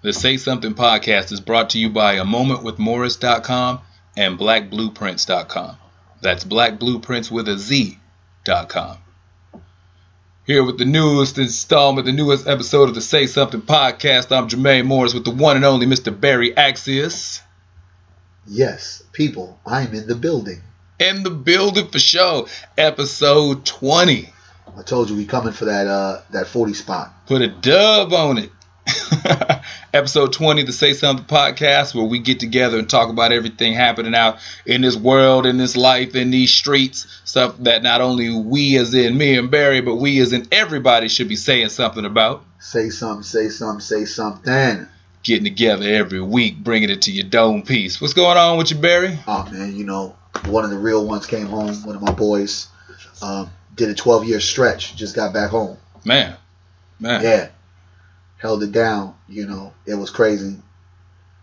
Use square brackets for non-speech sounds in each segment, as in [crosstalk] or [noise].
The Say Something podcast is brought to you by a momentwithmorris.com and blackblueprints.com. That's blackblueprints with a Z.com. Here with the newest installment, the newest episode of the Say Something podcast. I'm Jermaine Morris with the one and only Mr. Barry Axius. Yes, people, I'm in the building. In the building for show. Episode 20. I told you we coming for that uh that 40 spot. Put a dub on it. [laughs] Episode 20, the Say Something podcast, where we get together and talk about everything happening out in this world, in this life, in these streets. Stuff that not only we, as in me and Barry, but we, as in everybody, should be saying something about. Say something, say something, say something. Getting together every week, bringing it to your dome piece. What's going on with you, Barry? Oh, man, you know, one of the real ones came home, one of my boys. Um, did a 12 year stretch, just got back home. Man, man. Yeah. Held it down, you know, it was crazy.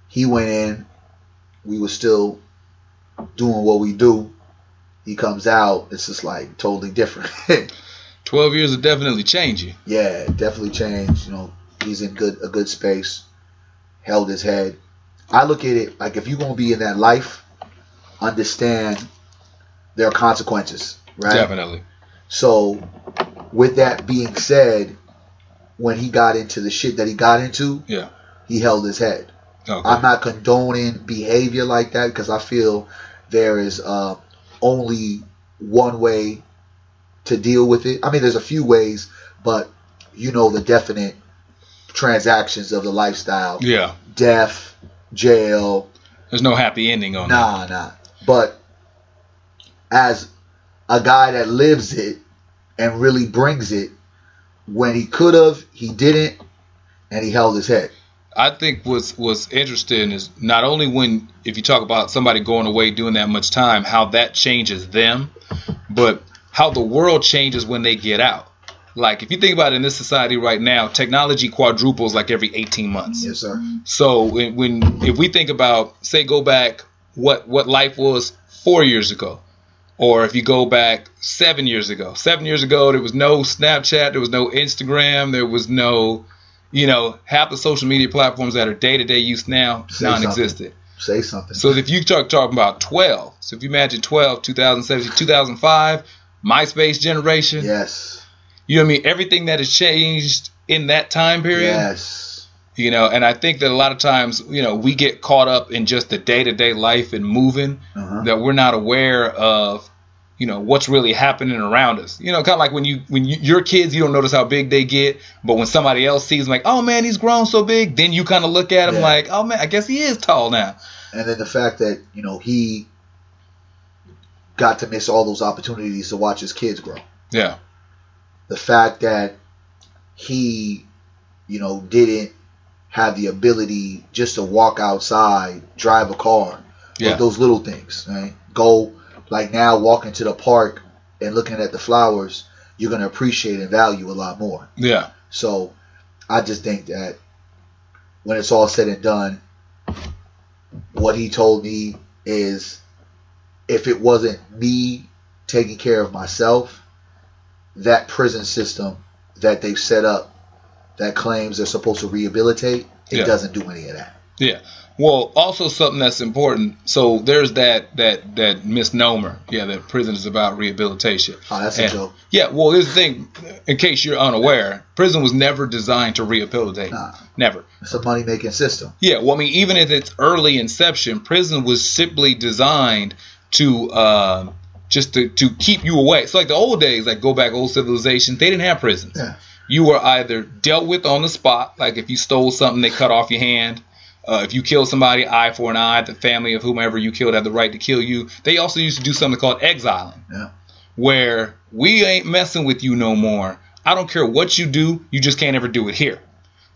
He went in, we were still doing what we do. He comes out, it's just like totally different. [laughs] 12 years will definitely change you. yeah, definitely changed. You know, he's in good a good space. Held his head. I look at it like if you're gonna be in that life, understand there are consequences, right? Definitely. So, with that being said, when he got into the shit that he got into, Yeah. he held his head. Okay. I'm not condoning behavior like that because I feel there is uh, only one way to deal with it. I mean, there's a few ways, but you know the definite transactions of the lifestyle: yeah. death, jail, There's no happy ending on that. Nah, nah. But as a guy that lives it and really brings it, when he could have, he didn't, and he held his head. I think what's what's interesting is not only when if you talk about somebody going away doing that much time, how that changes them, but how the world changes when they get out. Like if you think about it in this society right now, technology quadruples like every 18 months. Yes, sir. So when, when if we think about say go back what what life was 4 years ago or if you go back 7 years ago. 7 years ago there was no Snapchat, there was no Instagram, there was no you know, half the social media platforms that are day-to-day use now Say non-existent. Say something. So if you talk talking about 12, so if you imagine 12, 2017, 2005, MySpace generation, yes. you know what I mean? Everything that has changed in that time period, Yes. You know, and I think that a lot of times, you know, we get caught up in just the day-to-day life and moving Uh-huh. that we're not aware of, you know, what's really happening around us. You know, kind of like when you when you, your kids, you don't notice how big they get, but when somebody else sees them, like, oh man, he's grown so big, then you kind of look at him Yeah. like, oh man, I guess he is tall now. And then the fact that, you know, he got to miss all those opportunities to watch his kids grow. Yeah, the fact that he, you know, didn't have the ability just to walk outside, drive a car, yeah, like those little things, right? Go like now walking to the park and looking at the flowers, you're gonna appreciate and value a lot more. yeah, So I just think that when it's all said and done, what he told me is if it wasn't me taking care of myself, that prison system that they've set up that claims they're supposed to rehabilitate, it Yeah. doesn't do any of that. yeah. Well, also something that's important. So there's that that that misnomer, yeah, that prison is about rehabilitation. Oh, that's a joke. Yeah, well, here's the thing. In case you're unaware, prison was never designed to rehabilitate. Nah. Never. It's a money making system. Yeah, well, I mean, even at its early inception, prison was simply designed to uh, just to, to keep you away. So, like the old days, like go back old civilizations, they didn't have prisons. Yeah. You were either dealt with on the spot, like if you stole something, they cut off your hand. Uh, if you kill somebody, eye for an eye, the family of whomever you killed had the right to kill you. They also used to do something called exiling, Yeah. where we ain't messing with you no more. I don't care what you do, you just can't ever do it here.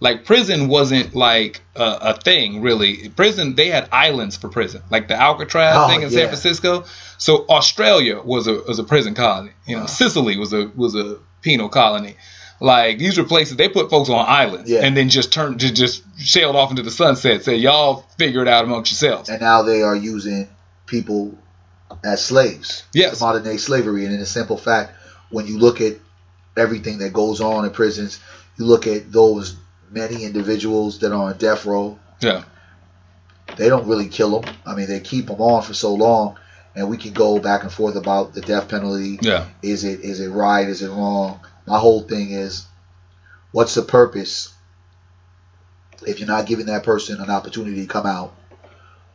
Like prison wasn't like a, a thing really. Prison they had islands for prison, like the Alcatraz Oh, thing in yeah. San Francisco. So Australia was a was a prison colony. You know, Wow. Sicily was a was a penal colony. Like these were places they put folks on islands Yeah. and then just turned to just sailed off into the sunset. Say y'all figure it out amongst yourselves. And now they are using people as slaves. Yes. Modern day slavery. And in a simple fact, when you look at everything that goes on in prisons, you look at those many individuals that are on death row. Yeah. They don't really kill them. I mean, they keep them on for so long, and we can go back and forth about the death penalty. Yeah. Is it is it right? Is it wrong? My whole thing is, what's the purpose if you're not giving that person an opportunity to come out?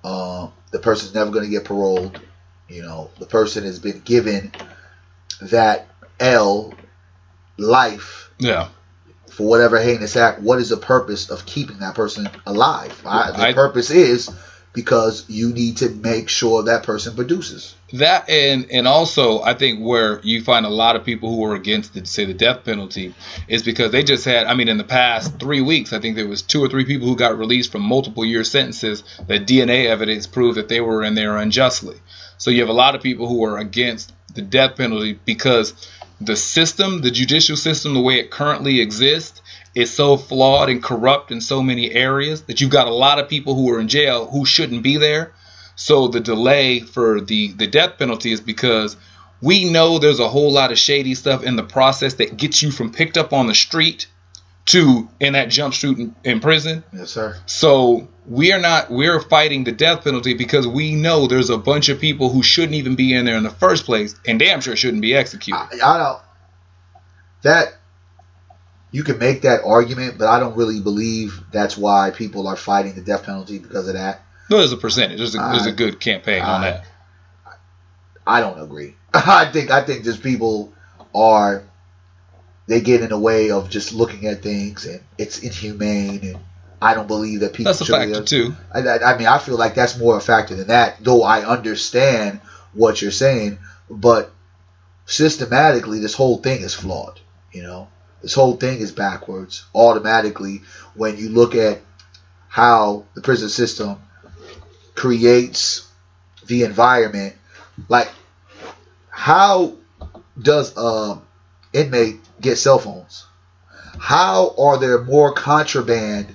Uh, the person's never going to get paroled. You know, the person has been given that L life Yeah. for whatever heinous act. What is the purpose of keeping that person alive? I, the I- purpose is because you need to make sure that person produces. That and and also I think where you find a lot of people who are against the, say the death penalty is because they just had I mean in the past three weeks I think there was two or three people who got released from multiple year sentences that DNA evidence proved that they were in there unjustly. So you have a lot of people who are against the death penalty because the system, the judicial system, the way it currently exists, is so flawed and corrupt in so many areas that you've got a lot of people who are in jail who shouldn't be there. So the delay for the the death penalty is because we know there's a whole lot of shady stuff in the process that gets you from picked up on the street to in that jump street in, in prison. Yes, sir. So we are not we're fighting the death penalty because we know there's a bunch of people who shouldn't even be in there in the first place and damn sure shouldn't be executed. I, I don't. That you can make that argument, but I don't really believe that's why people are fighting the death penalty because of that. No, there's a percentage. There's a, there's a I- good campaign on that. I don't agree. [laughs] I think I think just people are they get in the way of just looking at things and it's inhumane and I don't believe that people That's a should be- factor too. I, I I mean, I feel like that's more a factor than that, though I understand what you're saying, but systematically, this whole thing is flawed. You know, this whole thing is backwards automatically when you look at how the prison system creates the environment. Like, how does a inmate get cell phones? How are there more contraband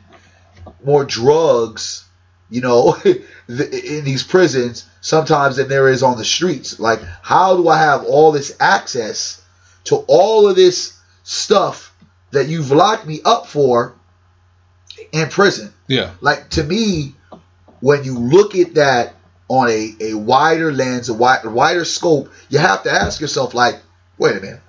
more drugs, you know, [laughs] in these prisons sometimes than there is on the streets. Like, how do I have all this access to all of this stuff that you've locked me up for in prison? Yeah. Like, to me, when you look at that on a, a wider lens, a wi- wider scope, you have to ask yourself, like, wait a minute.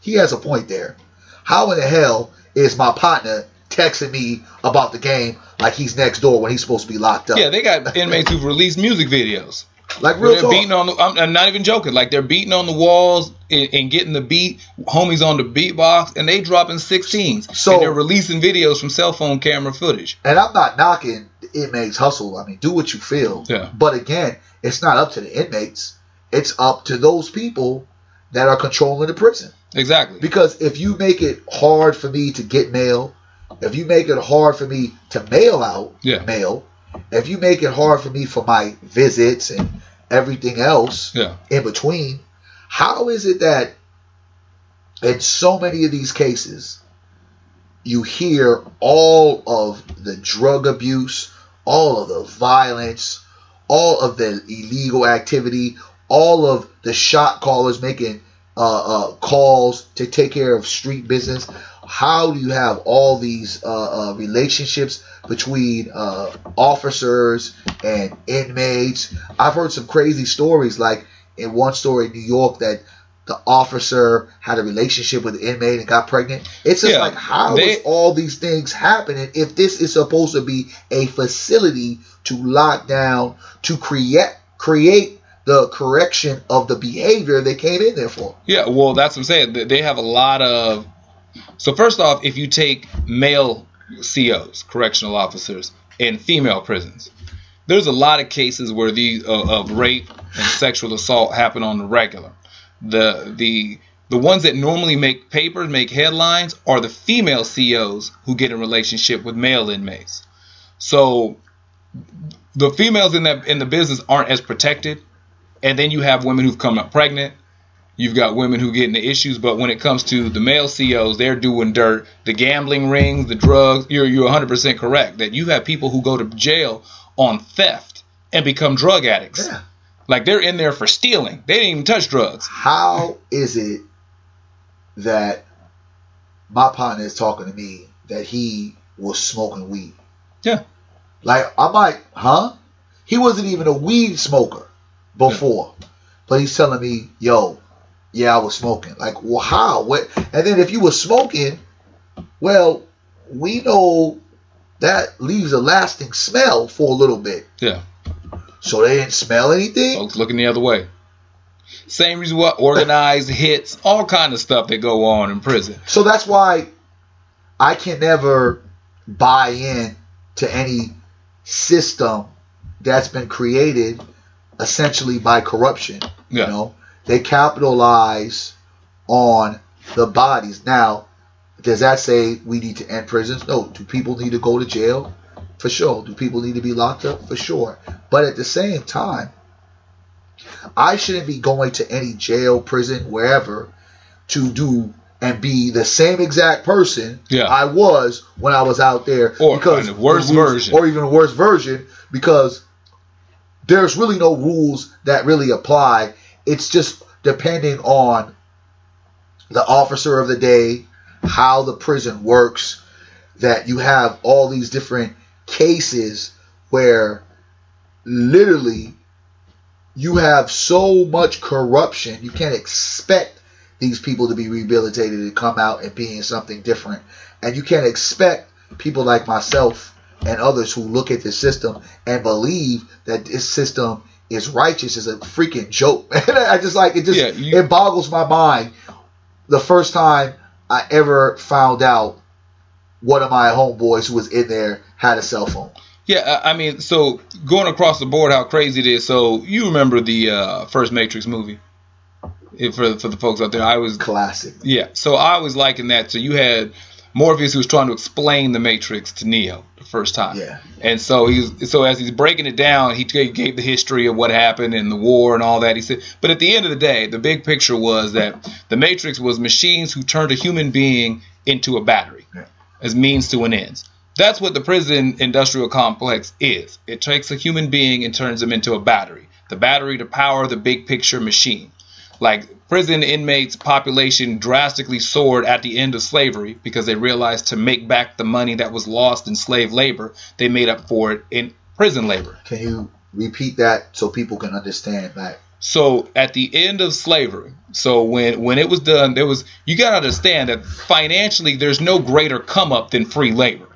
He has a point there. How in the hell is my partner texting me about the game like he's next door when he's supposed to be locked up? Yeah, they got inmates who've released music videos. like real they're talk. beating on the. I'm, I'm not even joking. Like they're beating on the walls and, and getting the beat. Homies on the beatbox, and they dropping 16s. So- and they're releasing videos from cell phone camera footage. and I'm not knocking inmates hustle. I mean, do what you feel. Yeah. But again, it's not up to the inmates. It's up to those people that are controlling the prison. Exactly. Because if you make it hard for me to get mail, if you make it hard for me to mail out Yeah. mail, if you make it hard for me for my visits and everything else Yeah. in between, how is it that in so many of these cases you hear all of the drug abuse, all of the violence, all of the illegal activity, all of the shot callers making uh, uh, calls to take care of street business. How do you have all these uh, uh, relationships between uh, officers and inmates? I've heard some crazy stories, like in one story in New York that the officer had a relationship with the inmate and got pregnant. It's just Yeah, like how they- is all these things happening if this is supposed to be a facility to lock down to create create the correction of the behavior they came in there for. Yeah, well, that's what I'm saying. They- have a lot of. So first off, if you take male COs, correctional officers, in female prisons, there's a lot of cases where these uh, of rape and sexual assault happen on the regular. The the the ones that normally make papers, make headlines, are the female COs who get in relationship with male inmates. So the females in that in the business aren't as protected, and then you have women who've come up pregnant. You've got women who get into issues, but when it comes to the male COs, they're doing dirt. The gambling rings, the drugs. You're you're 100% correct that you have people who go to jail on theft and become drug addicts. Yeah. Like they're in there for stealing. They didn't even touch drugs. How is it that my partner is talking to me that he was smoking weed. Yeah. Like I'm like, huh? He wasn't even a weed smoker before, but he's telling me, yo, yeah, I was smoking. Like, well, how? What? And then if you were smoking, well, we know that leaves a lasting smell for a little bit. Yeah. So they didn't smell anything. Folks looking the other way. Same reason what organized hits, all kind of stuff that go on in prison. So that's why I can never buy in to any system that's been created essentially by corruption. Yeah. You know, they capitalize on the bodies. Now, does that say we need to end prisons? No. Do people need to go to jail? For sure. Do people need to be locked up? For sure. But at the same time, I shouldn't be going to any jail, prison, wherever to do and be the same exact person Yeah. I was when I was out there. Or in a worse the rules- version. Or even a worse version because there's really no rules that really apply. It's just depending on the officer of the day, how the prison works, that you have all these different cases where literally you have so much corruption, you can't expect these people to be rehabilitated and come out and being something different. And you can't expect people like myself and others who look at the system and believe that this system is righteous is a freaking joke. [laughs] I just like it just Yeah, you- it boggles my mind the first time I ever found out one of my homeboys who was in there had a cell phone. Yeah, I mean, so going across the board, how crazy it is. So you remember the uh, first Matrix movie? If for for the folks out there, I was Classic. yeah. So I was liking that. So you had Morpheus who was trying to explain the Matrix to Neo the first time. Yeah. And so he's so as he's breaking it down, he gave the history of what happened and the war and all that. He said, but at the end of the day, the big picture was that the Matrix was machines who turned a human being into a battery Yeah. as means to an end. That's what the prison industrial complex is. It takes a human being and turns them into a battery. The battery to power the big picture machine. Like prison inmates population drastically soared at the end of slavery because they realized to make back the money that was lost in slave labor, they made up for it in prison labor. Can you repeat that so people can understand that? So at the end of slavery, so when when it was done, there was you got to understand that financially there's no greater come up than free labor.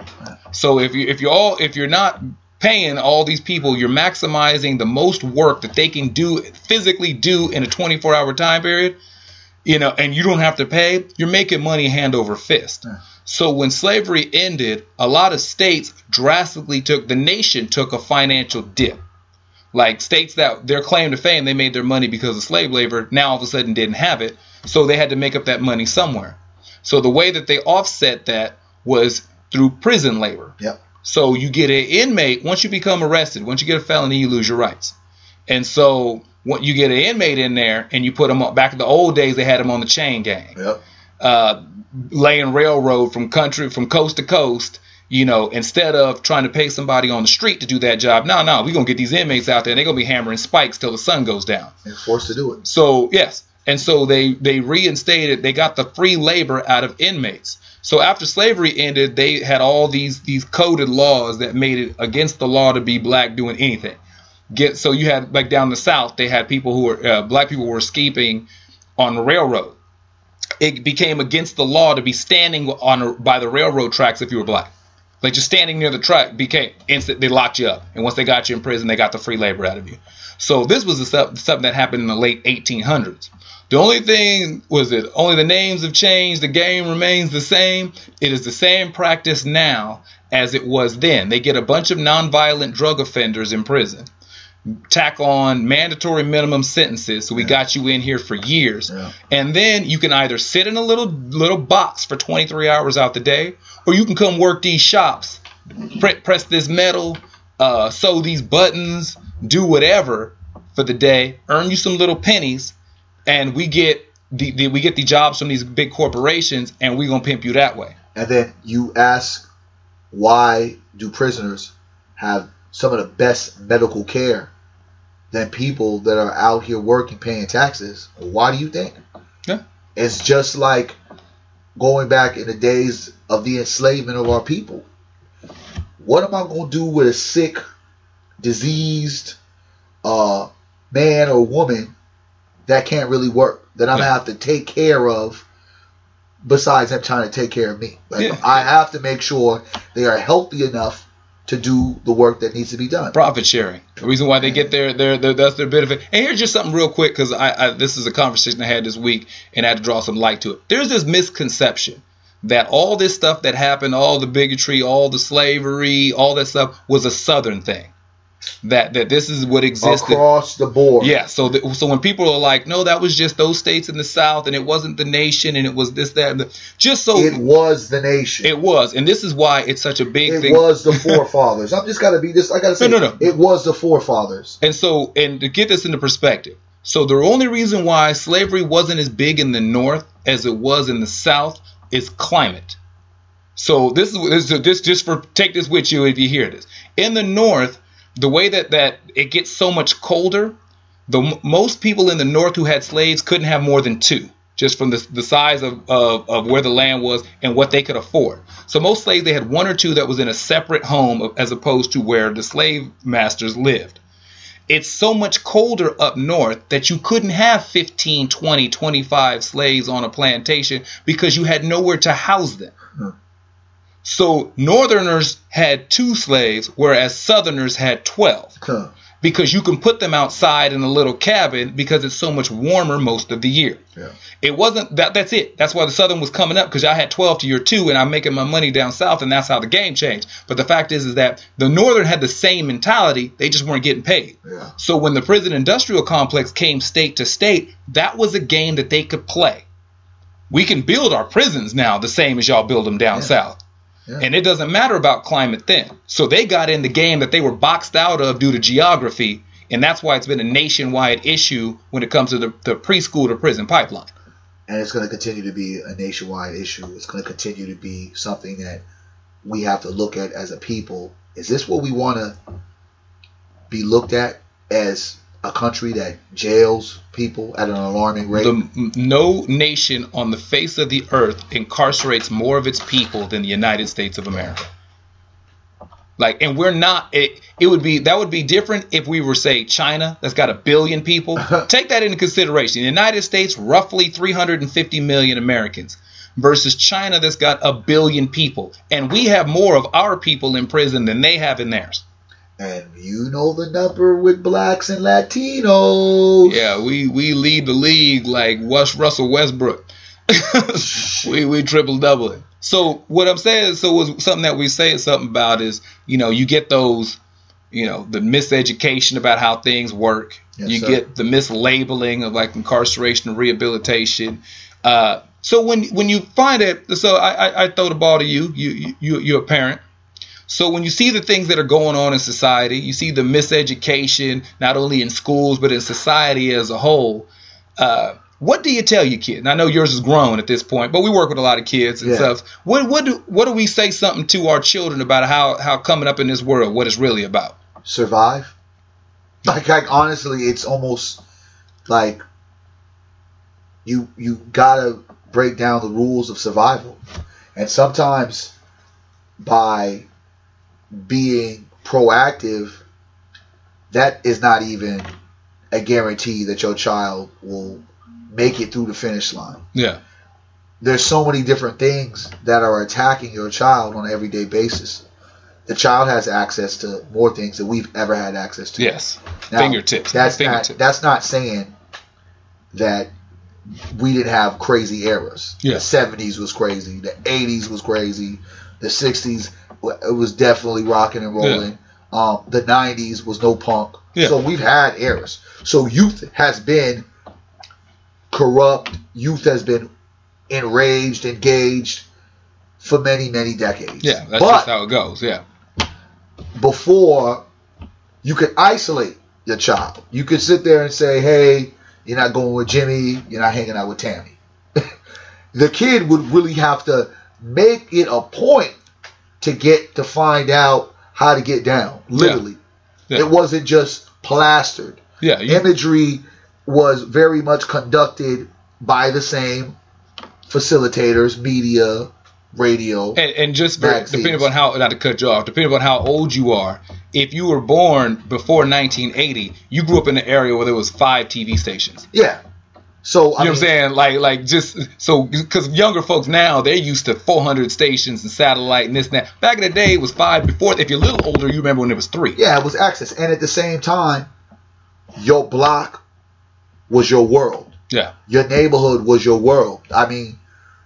So if you if you all if you're not paying all these people, you're maximizing the most work that they can do physically do in a 24 hour time period. You know, and you don't have to pay. You're making money hand over fist. So when slavery ended, a lot of states drastically took the nation took a financial dip like states that their claim to fame they made their money because of slave labor now all of a sudden didn't have it so they had to make up that money somewhere so the way that they offset that was through prison labor Yep. so you get an inmate once you become arrested once you get a felony you lose your rights and so when you get an inmate in there and you put them on back in the old days they had them on the chain gang Yep. uh, laying railroad from country from coast to coast. You know, instead of trying to pay somebody on the street to do that job, no, no, we're gonna get these inmates out there. and They're gonna be hammering spikes till the sun goes down. And forced to do it. So yes, and so they they reinstated. They got the free labor out of inmates. So after slavery ended, they had all these these coded laws that made it against the law to be black doing anything. Get so you had like down the south, they had people who were uh, black people were escaping on the railroad. It became against the law to be standing on by the railroad tracks if you were black. Like just standing near the track became instant. They locked you up, and once they got you in prison, they got the free labor out of you. So this was the stuff, something that happened in the late 1800s. The only thing was that only the names have changed. The game remains the same. It is the same practice now as it was then. They get a bunch of nonviolent drug offenders in prison, tack on mandatory minimum sentences. So we got you in here for years, Yeah. and then you can either sit in a little little box for 23 hours out the day, or you can come work these shops, pre- press this metal, uh, sew these buttons, do whatever for the day, earn you some little pennies, and we get the, the we get the jobs from these big corporations, and we gonna pimp you that way. And then you ask, why do prisoners have some of the best medical care than people that are out here working, paying taxes? Why do you think? Yeah. It's just like going back in the days of the enslavement of our people. what am I going to do with a sick, diseased uh, man or woman that can't really work that I'm Yeah. gonna have to take care of? Besides them trying to take care of me, like, Yeah. I have to make sure they are healthy enough to do the work that needs to be done. profit sharing. The reason why they get their their, their that's their benefit. And here's just something real quick because I, I this is a conversation I had this week and I had to draw some light to it. There's this misconception that all this stuff that happened, all the bigotry, all the slavery, all that stuff was a Southern thing. That that this is what existed. Across the board, Yeah, so the, so when people are like, no, that was just those states in the South, and it wasn't the nation, and it was this, that, and the, just so it was the nation. It was, and this is why it's such a big thing. It thing. was the [laughs] forefathers. I'm just gotta be this. I gotta say, No, no, no. it was the forefathers. And so, and to get this into perspective, so the only reason why slavery wasn't as big in the North as it was in the South is climate. So this is this, is- this just for take this with you if you hear this. In the North, the way that that it gets so much colder, the most people in the North who had slaves couldn't have more than two, just from the, the size of, of of where the land was and what they could afford. So most slaves they had one or two that was in a separate home as opposed to where the slave masters lived it's so much colder up north that you couldn't have 15, 20, 25 slaves on a plantation because you had nowhere to house them. Hmm. So northerners had two slaves, whereas southerners had 12 Huh. because you can put them outside in a little cabin because it's so much warmer most of the year. Yeah. It wasn't that. That's it. That's why the Southern was coming up because I had 12 to your two, and I'm making my money down south, and that's how the game changed. But the fact is, is that the Northern had the same mentality. They just weren't getting paid. Yeah. So when the prison industrial complex came state to state, that was a game that they could play. We can build our prisons now the same as y'all build them down Yeah. south. Yeah. And it doesn't matter about climate then. So they got in the game that they were boxed out of due to geography. And that's why it's been a nationwide issue when it comes to the, the preschool to prison pipeline. and it's going to continue to be a nationwide issue. It's going to continue to be something that we have to look at as a people. Is this what we want to be looked at as a country that jails people at an alarming rate? The, no nation on the face of the earth incarcerates more of its people than the United States of America. Like, and we're not. It, it would be that would be different if we were say China, that's got a billion people. [laughs] Take that into consideration. The United States, roughly 350 million Americans, versus China, that's got a billion people, and we have more of our people in prison than they have in theirs. And you know the number with blacks and Latinos. Yeah, we we lead the league like West Russell Westbrook. [laughs] we we triple double it. So what I'm saying, is so was something that we say something about is, you know, you get those, you know, the miseducation about how things work. Yes, you sir. get the mislabeling of like incarceration and rehabilitation. Uh, so when when you find it, so I, I, I throw the ball to you. You you you're a parent. So when you see the things that are going on in society, you see the miseducation, not only in schools but in society as a whole. Uh, what do you tell your kid? And I know yours is grown at this point, but we work with a lot of kids and Yeah. stuff. What what do what do we say something to our children about how how coming up in this world, what it's really about? survive. Like, like honestly, it's almost like you you gotta break down the rules of survival, and sometimes by being proactive, that is not even a guarantee that your child will make it through the finish line. Yeah, There's so many different things that are attacking your child on an everyday basis. The child has access to more things than we've ever had access to. yes, Now, fingertips. That's fingertips. not that's not saying that we didn't have crazy eras. Yeah. The seventies was crazy. The eighties was crazy. The sixties it was definitely rocking and rolling. Um, the nineties was no punk. Yeah. So we've had eras. So youth has been corrupt. Youth has been enraged, engaged for many, many decades. yeah, that's but just how it goes. Yeah, before you could isolate your child. You could sit there and say, "Hey, you're not going with Jimmy. You're not hanging out with Tammy." [laughs] the kid would really have to make it a point to get to find out how to get down. Literally, Yeah. it wasn't just plastered. yeah, you, Imagery was very much conducted by the same facilitators, media, radio. And, and just depending on how not to cut you off, depending on how old you are, if you were born before 1980, you grew up in an area where there was five TV stations. Yeah. So I You know what mean, I'm saying? Like, like just so because younger folks now they're used to 400 stations and satellite and this and that. Back in the day, it was five. Before, if you're a little older, you remember when it was three. yeah, it was access, and at the same time, your block was your world. Yeah. Your neighborhood was your world. I mean,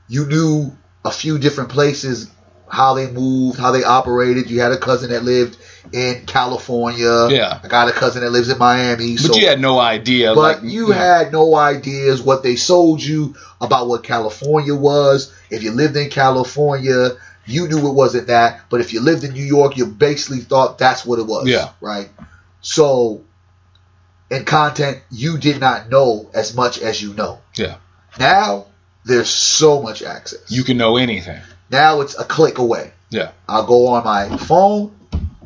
you knew a few different places, how they moved, how they operated. You had a cousin that lived in California. Yeah. I got a cousin that lives in Miami. But so, you had no idea. but like, you know, had no ideas what they sold you about what California was. If you lived in California, you knew it wasn't that. But if you lived in New York, you basically thought that's what it was. Yeah. Right. So, in content, you did not know as much as you know. Yeah. Now there's so much access. you can know anything. now it's a click away. Yeah. I'll go on my phone,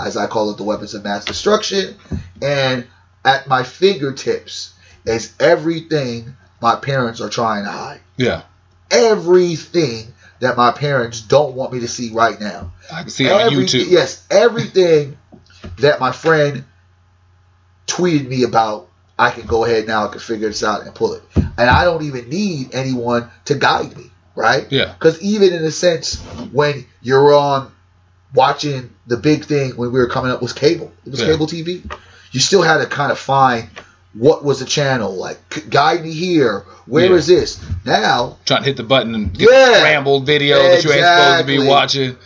as I call it, the weapons of mass destruction, and at my fingertips is everything my parents are trying to hide. Yeah. Everything that my parents don't want me to see right now. I can see it on YouTube. Yes, everything that my friend tweeted me about, I can go ahead now, I can figure this out and pull it. And I don't even need anyone to guide me, right? Yeah. Because even in a sense, when you're on watching the big thing when we were coming up was cable. It was Yeah. cable TV. You still had to kind of find what was the channel, like guide me here. Where is Yeah. this? Now Trying to hit the button and get Yeah. video that you ain't supposed to be watching.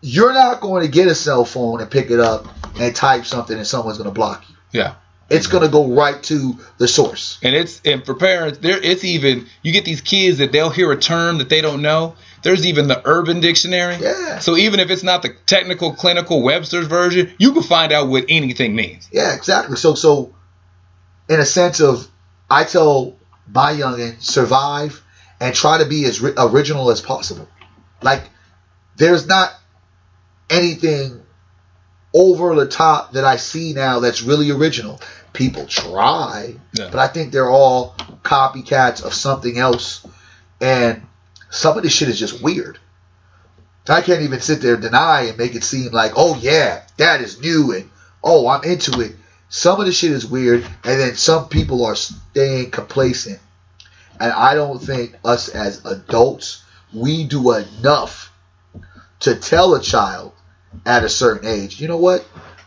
you're not going to get a cell phone and pick it up and type something and someone's going to block you. Yeah. It's going to go right to the source. And it's and for parents, there it's even you get these kids that they'll hear a term that they don't know. There's even the Urban Dictionary. Yeah. So even if it's not the technical clinical Webster's version, you can find out what anything means. Yeah, exactly. So, so in a sense of, I tell my youngin survive and try to be as ri- original as possible. Like, there's not anything over the top that I see now that's really original. People try, Yeah. but I think they're all copycats of something else. And some of this shit is just weird. I can't even sit there and deny and make it seem like, oh yeah, that is new and oh I'm into it. Some of the shit is weird, and then some people are staying complacent. And I don't think us as adults we do enough to tell a child at a certain age, you know what?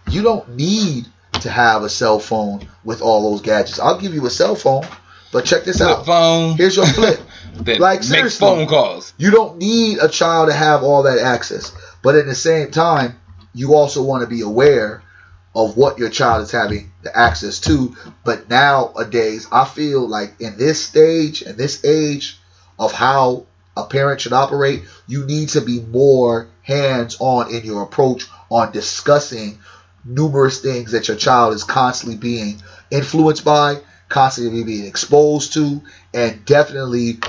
You don't need to have a cell phone with all those gadgets. I'll give you a cell phone, but check this Flip out. phone. Here's your flip. [laughs] that Like, makes phone calls. You don't need a child to have all that access. But at the same time, you also want to be aware of what your child is having the access to. But nowadays, I feel like in this stage and this age of how a parent should operate, you need to be more hands on in your approach on discussing numerous things that your child is constantly being influenced by, constantly being exposed to, and definitely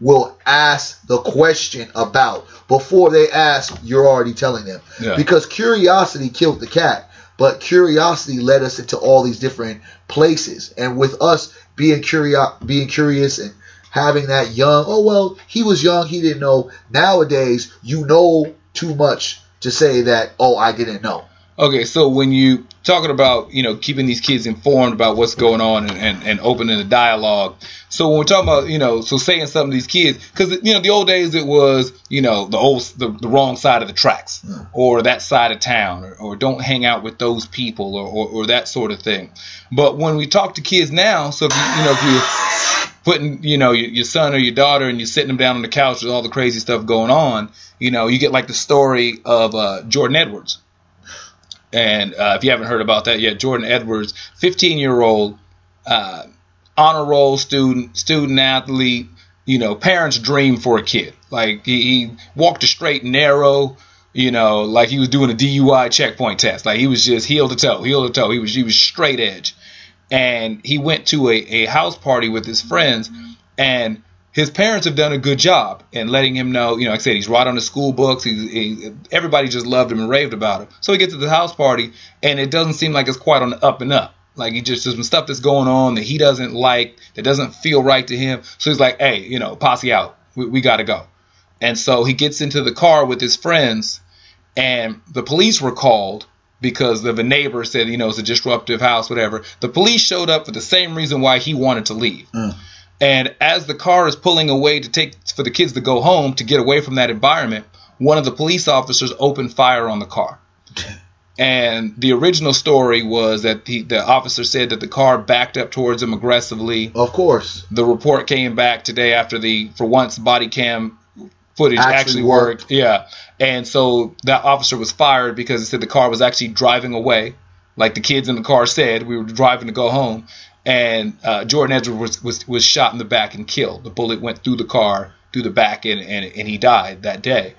will ask the question about before they ask you're already telling them. Yeah. because curiosity killed the cat but curiosity led us into all these different places. And with us being curio- being curious and having that young oh well he was young he didn't know. Nowadays you know too much to say that oh i didn't know. Okay, so when you talking about you know keeping these kids informed about what's going on and, and, and opening the dialogue, so when we're talking about you know so saying something to these kids because you know the old days it was you know the old the, the wrong side of the tracks or that side of town or, or don't hang out with those people or, or, or that sort of thing. But when we talk to kids now, so if you, you know if you're putting you know your, your son or your daughter and you're sitting them down on the couch with all the crazy stuff going on, you know you get like the story of uh, Jordan Edwards. And uh, if you haven't heard about that yet, Jordan Edwards, 15 year old, uh, honor roll student, student athlete, you know, parents' dream for a kid. Like he, he walked a straight and narrow, you know, like he was doing a DUI checkpoint test. Like he was just heel to toe, heel to toe. He was he was straight edge. And he went to a, a house party with his friends, and his parents have done a good job in letting him know, you know, like I said, he's right on the school books. He's, he, everybody just loved him and raved about him. So he gets to the house party, and it doesn't seem like it's quite on the up and up. Like he just there's some stuff that's going on that he doesn't like, that doesn't feel right to him. So he's like, hey, you know, posse out. We, we got to go. And so he gets into the car with his friends, and the police were called because of a neighbor said, you know, it's a disruptive house, whatever. The police showed up for the same reason why he wanted to leave. Mm. And as the car is pulling away to take for the kids to go home to get away from that environment, one of the police officers opened fire on the car. [laughs] And the original story was that the, the officer said that the car backed up towards him aggressively. Of course. The report came back today after the, for once, body cam footage Actually actually, worked. worked. Yeah. And so that officer was fired because it said the car was actually driving away. Like the kids in the car said, we were driving to go home. And uh, Jordan Edwards was, was, was shot in the back and killed. The bullet went through the car, through the back, and, and, and he died that day.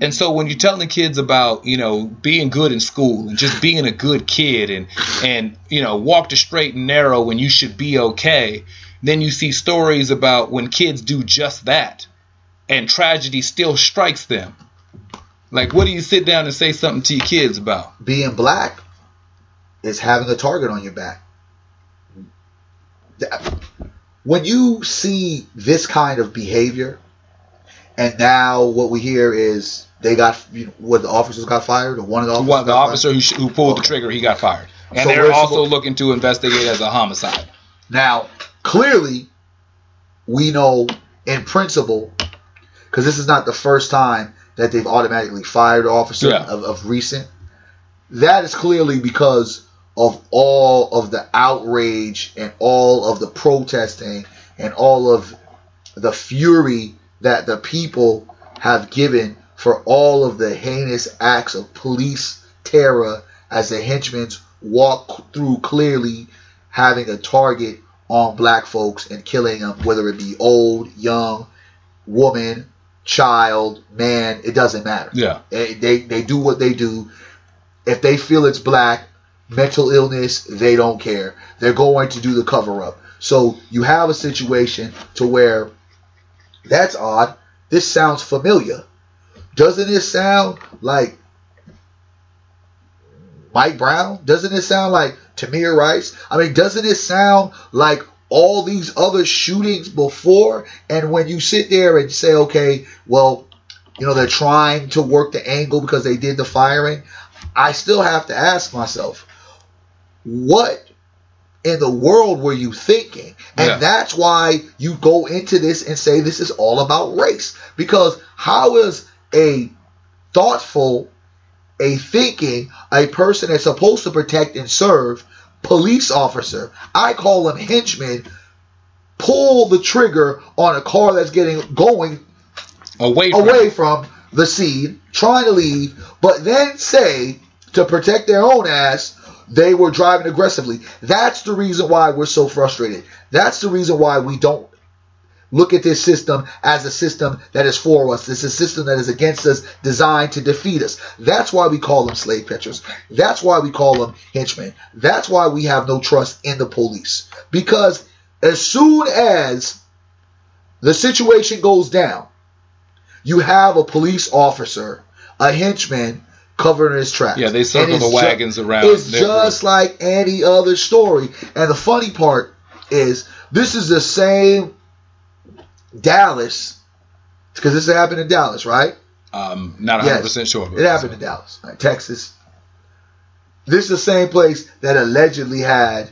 And so when you're telling the kids about, you know, being good in school and just being a good kid and and you know, walk the straight and narrow when you should be okay, then you see stories about when kids do just that and tragedy still strikes them. Like what do you sit down and say something to your kids about? Being black is having a target on your back. When you see this kind of behavior, and now what we hear is they got, you know, what the officers got fired, or one of the officers. One, the got fired? officer who, sh- who pulled the trigger, he got fired. And So they're also looking to investigate as a homicide. Now, clearly, we know in principle, because this is not the first time that they've automatically fired officers Yeah. of, of recent. That is clearly because of all of the outrage and all of the protesting and all of the fury that the people have given for all of the heinous acts of police terror as the henchmen walk through clearly having a target on black folks and killing them, whether it be old, young, woman, child, man, it doesn't matter. Yeah. They, they, they do what they do. If they feel it's black, mental illness, they don't care. They're going to do the cover up. So you have a situation to where that's odd. This sounds familiar. Doesn't it sound like Mike Brown? Doesn't it sound like Tamir Rice? I mean, doesn't it sound like all these other shootings before? And when you sit there and say, okay, well, you know, they're trying to work the angle because they did the firing, I still have to ask myself, what in the world were you thinking? And Yeah. that's why you go into this and say this is all about race. Because how is a thoughtful, a thinking, a person that's supposed to protect and serve police officer, I call them henchmen, pull the trigger on a car that's getting going Away from away from the scene, trying to leave, but then say to protect their own ass, they were driving aggressively. That's the reason why we're so frustrated. That's the reason why we don't look at this system as a system that is for us. This is a system that is against us, designed to defeat us. That's why we call them slave catchers. That's why we call them henchmen. That's why we have no trust in the police. Because as soon as the situation goes down, you have a police officer, a henchman, covering his tracks. Yeah, they circle the ju- wagons around It's just like any other story. And the funny part is, this is the same Dallas, because this happened in Dallas, right? Um, not 100% sure. It happened in Dallas? Texas. This is the same place that allegedly had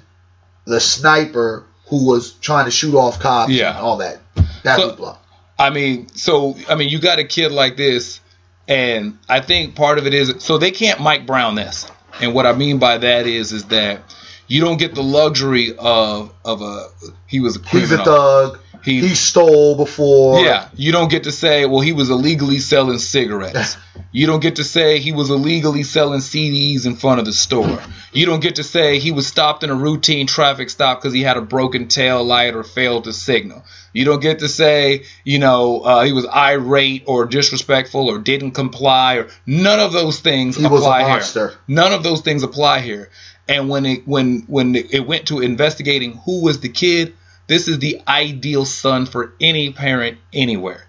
the sniper who was trying to shoot off cops Yeah. and all that. That So-. I mean, so I mean, you got a kid like this, and I think part of it is so they can't Mike Brown this, and what I mean by that is is that you don't get the luxury of of a he was a criminal. He's a thug. He- he stole before. Yeah, you don't get to say, well, he was illegally selling cigarettes. [laughs] you don't get to say he was illegally selling CDs in front of the store. You don't get to say he was stopped in a routine traffic stop because he had a broken tail light or failed to signal. You don't get to say, you know, uh, he was irate or disrespectful or didn't comply or none of those things He apply here. None of those things apply here. And when it when when it went to investigating who was the kid, this is the ideal son for any parent anywhere.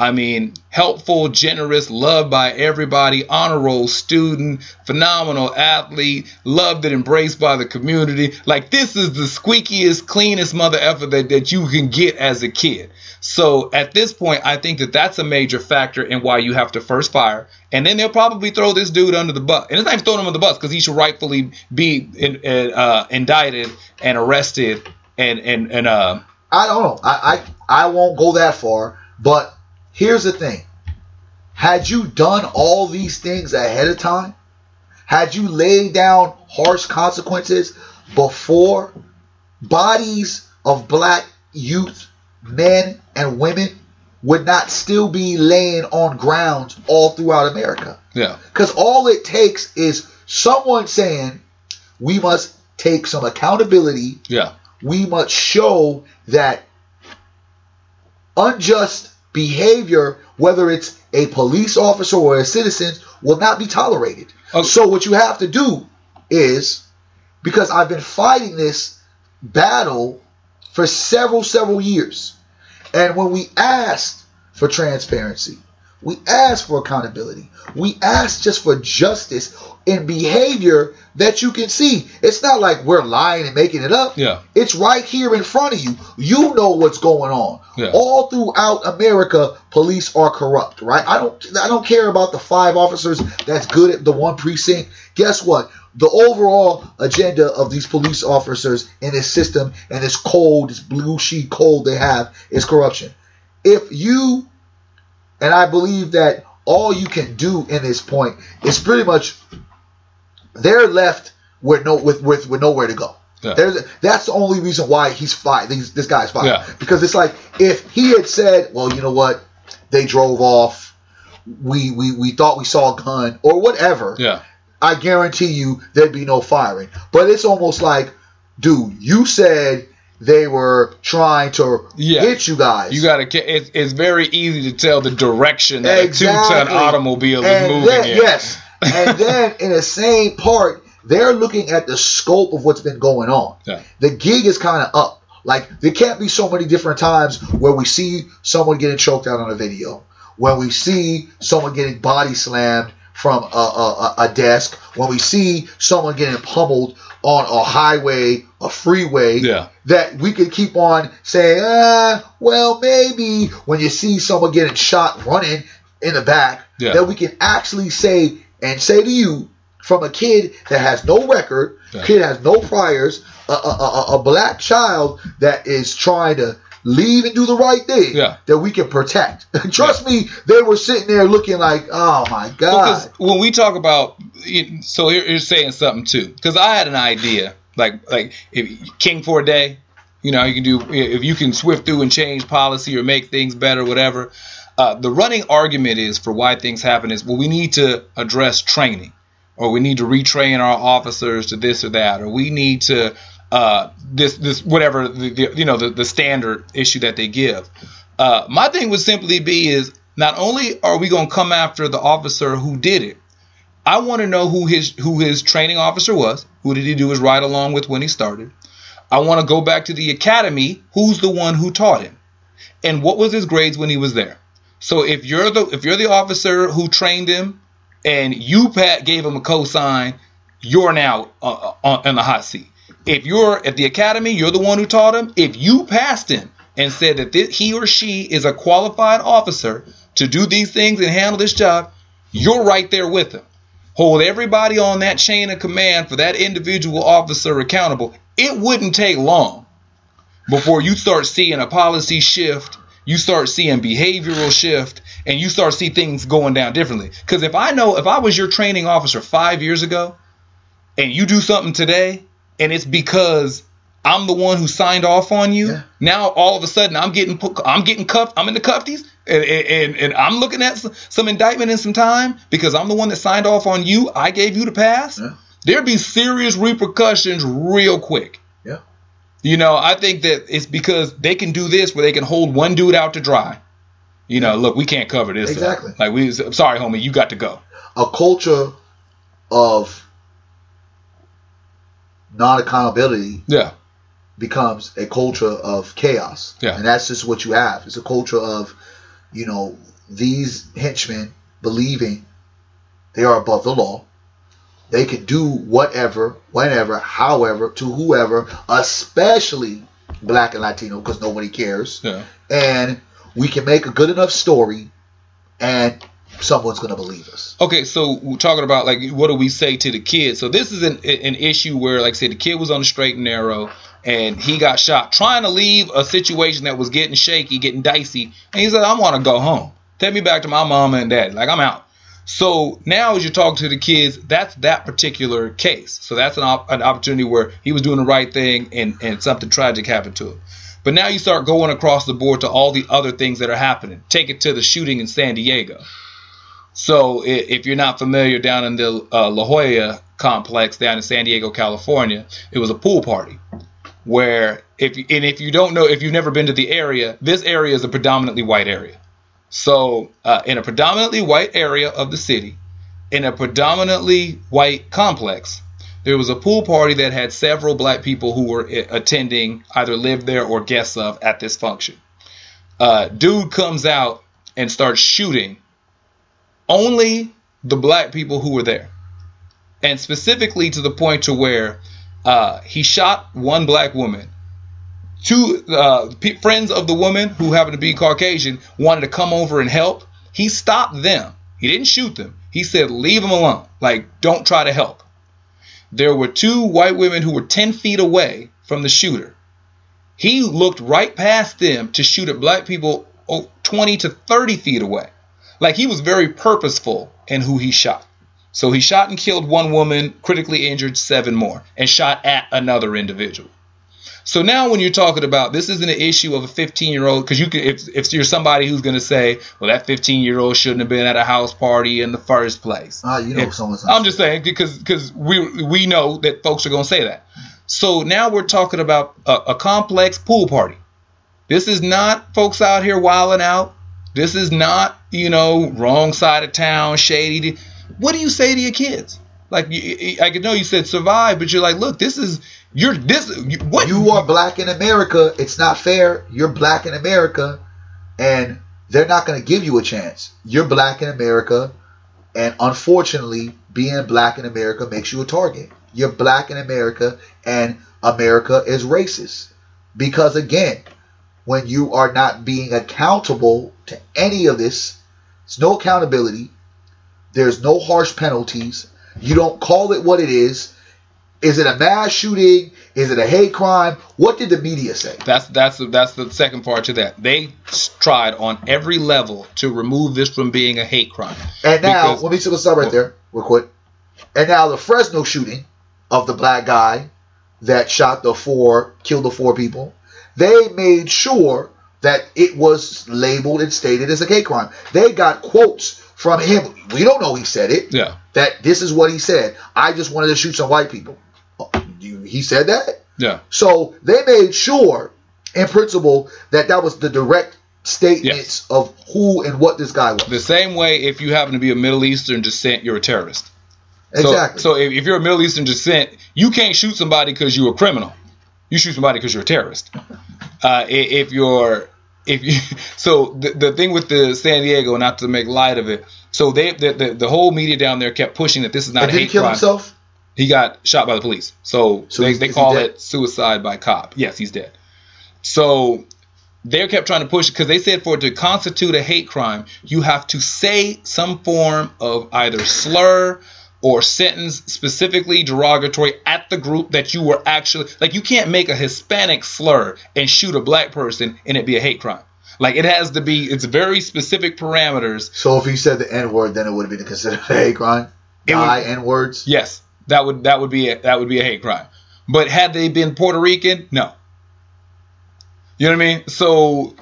I mean, helpful, generous, loved by everybody, honor roll student, phenomenal athlete, loved and embraced by the community. Like this is the squeakiest, cleanest mother effer that, that you can get as a kid. So at this point, I think that that's a major factor in why you have to first fire. And then they'll probably throw this dude under the bus. And it's not even throwing him under the bus because he should rightfully be in, uh, indicted and arrested and, and, and, uh, I don't know. I, I, I won't go that far, but Here's the thing. Had you done all these things ahead of time, had you laid down harsh consequences before, bodies of black youth, men, and women would not still be laying on grounds all throughout America. Yeah. Because all it takes is someone saying, we must take some accountability. Yeah. We must show that unjust behavior, whether it's a police officer or a citizen, will not be tolerated. Okay. So what you have to do is, because I've been fighting this battle for several, several years, and when we asked for transparency, we ask for accountability. We ask just for justice in behavior that you can see. It's not like we're lying and making it up. Yeah. It's right here in front of you. You know what's going on. Yeah. All throughout America, police are corrupt, right? I don't I don't care about the five officers that's good at the one precinct. Guess what? The overall agenda of these police officers in this system and this cold, this blue sheet cold they have is corruption. If you and I believe that all you can do in this point is pretty much they're left with no with with, with nowhere to go. Yeah. That's the only reason why he's fired. This, this guy's fired yeah. because it's like if he had said, "Well, you know what? They drove off. We we we thought we saw a gun or whatever." Yeah. I guarantee you there'd be no firing. But it's almost like, dude, you said they were trying to yeah. hit you guys. You gotta. It's, it's very easy to tell the direction that exactly. a two-ton automobile and is moving then, in. Yes, [laughs] and then in the same part, they're looking at the scope of what's been going on. Yeah. The gig is kind of up. Like there can't be so many different times where we see someone getting choked out on a video, when we see someone getting body slammed from a, a, a desk, when we see someone getting pummeled on a highway, a freeway, yeah. that we could keep on saying, ah, well, maybe when you see someone getting shot running in the back, yeah. that we can actually say and say to you from a kid that has no record, yeah. kid has no priors, a, a, a, a, black child that is trying to leave and do the right thing yeah. that we can protect. [laughs] Trust yeah. me, they were sitting there looking like, oh my god. Because when we talk about, so you're saying something too. Because I had an idea, like like if King for a day, you know, you can do if you can swift through and change policy or make things better, whatever. Uh, the running argument is for why things happen is well, we need to address training, or we need to retrain our officers to this or that, or we need to uh, this this whatever the, the, you know the, the standard issue that they give. Uh, my thing would simply be is not only are we going to come after the officer who did it, I want to know who his who his training officer was. Who did he do his ride along with when he started? I want to go back to the academy. Who's the one who taught him, and what was his grades when he was there? So if you're the if you're the officer who trained him, and you Pat gave him a cosign, you're now uh, uh, on the hot seat if you're at the academy, you're the one who taught him. If you passed him and said that this, he or she is a qualified officer to do these things and handle this job, you're right there with him. Hold everybody on that chain of command for that individual officer accountable. It wouldn't take long before you start seeing a policy shift, you start seeing behavioral shift, and you start see things going down differently. Because if I know, if I was your training officer five years ago, and you do something today and it's because I'm the one who signed off on you. Yeah. Now all of a sudden I'm getting put, I'm getting cuffed. I'm in the cuffies, and, and, and I'm looking at some, some, indictment in some time because I'm the one that signed off on you. I gave you the pass. Yeah. There'd be serious repercussions real quick. Yeah. You know, I think that it's because they can do this where they can hold one dude out to dry. You know, look, we can't cover this. Exactly. Like we, sorry, homie, you got to go. A culture of non accountability yeah. becomes a culture of chaos. Yeah. And that's just what you have. It's a culture of you know, these henchmen believing they are above the law. They can do whatever, whenever, however, to whoever, especially black and Latino, because nobody cares. Yeah. And we can make a good enough story, and someone's going to believe us. Okay, so we're talking about like what do we say to the kid? So this is an an issue where, like I said, the kid was on the straight and narrow, and he got shot trying to leave a situation that was getting shaky, getting dicey, and he said, "I want to go home. Take me back to my mama and dad. Like I'm out." So now, as you talk to the kids, that's that particular case. So that's an, op- an opportunity where he was doing the right thing, and and something tragic happened to him. But now you start going across the board to all the other things that are happening. Take it to the shooting in San Diego. So if you're not familiar, down in the uh, La Jolla complex down in San Diego, California, it was a pool party where if you, and if you don't know, if you've never been to the area, this area is a predominantly white area. So uh, in a predominantly white area of the city, in a predominantly white complex, there was a pool party that had several black people who were uh, attending, either lived there or guests of at this function. Uh, dude comes out and starts shooting only the black people who were there, and specifically to the point to where uh, he shot one black woman. Two uh, pe friends of the woman who happened to be Caucasian wanted to come over and help. He stopped them. He didn't shoot them. He said, "Leave them alone. Like, don't try to help." There were two white women who were 10 feet away from the shooter. He looked right past them to shoot at black people oh, 20 to 30 feet away. Like he was very purposeful in who he shot. So he shot and killed one woman, critically injured seven more, and shot at another individual. So now when you're talking about this isn't an issue of a 15 year old because you can if, if you're somebody who's going to say well that 15 year old shouldn't have been at a house party in the first place. Ah, you know If- someone's. I'm just saying because because we we know that folks are going to say that. So now we're talking about a, a complex pool party. This is not folks out here wilding out. This is not you know wrong side of town, shady. What do you say to your kids? Like I know you said survive, but you're like, look, this is you're this what You are black in America. It's not fair. You're black in America, and they're not going to give you a chance. You're black in America, and unfortunately, being black in America makes you a target. You're black in America, and America is racist. Because again, when you are not being accountable to any of this, there's no accountability. There's no harsh penalties. You don't call it what it is. Is it a mass shooting? Is it a hate crime? What did the media say? That's that's that's the second part to that. They tried on every level to remove this from being a hate crime. And now, Because- let me let's stop right there, real quick. And now the Fresno shooting of the black guy that shot the four, killed the four people, they made sure that it was labeled and stated as a hate crime. They got quotes from him. We don't know he said it. Yeah. That this is what he said. I just wanted to shoot some white people. Oh, He said that. Yeah. So they made sure, in principle, that that was the direct statements of who and what this guy was. The same way if you happen to be a Middle Eastern descent, you're a terrorist. So- Exactly. So, if, if you're a Middle Eastern descent, you can't shoot somebody because you're a criminal. You shoot somebody because you're a terrorist. Uh, if you're if you [laughs] so the, the thing with the San Diego, not to make light of it, so they the, the, the whole media down there kept pushing that this is not a did he hate kill crime. himself? He got shot by the police. So, So they, they call it suicide by cop. Yes, he's dead. So they kept trying to push it because they said for it to constitute a hate crime, you have to say some form of either slur or sentence specifically derogatory at the group that you were actually like you can't make a Hispanic slur and shoot a black person and it be a hate crime. Like it has to be it's very specific parameters. So if he said the N word, then it would have been considered a hate crime. Die N words. Yes, that would that would be a, that would be a hate crime. But had they been Puerto Rican, no. You know what I mean? So,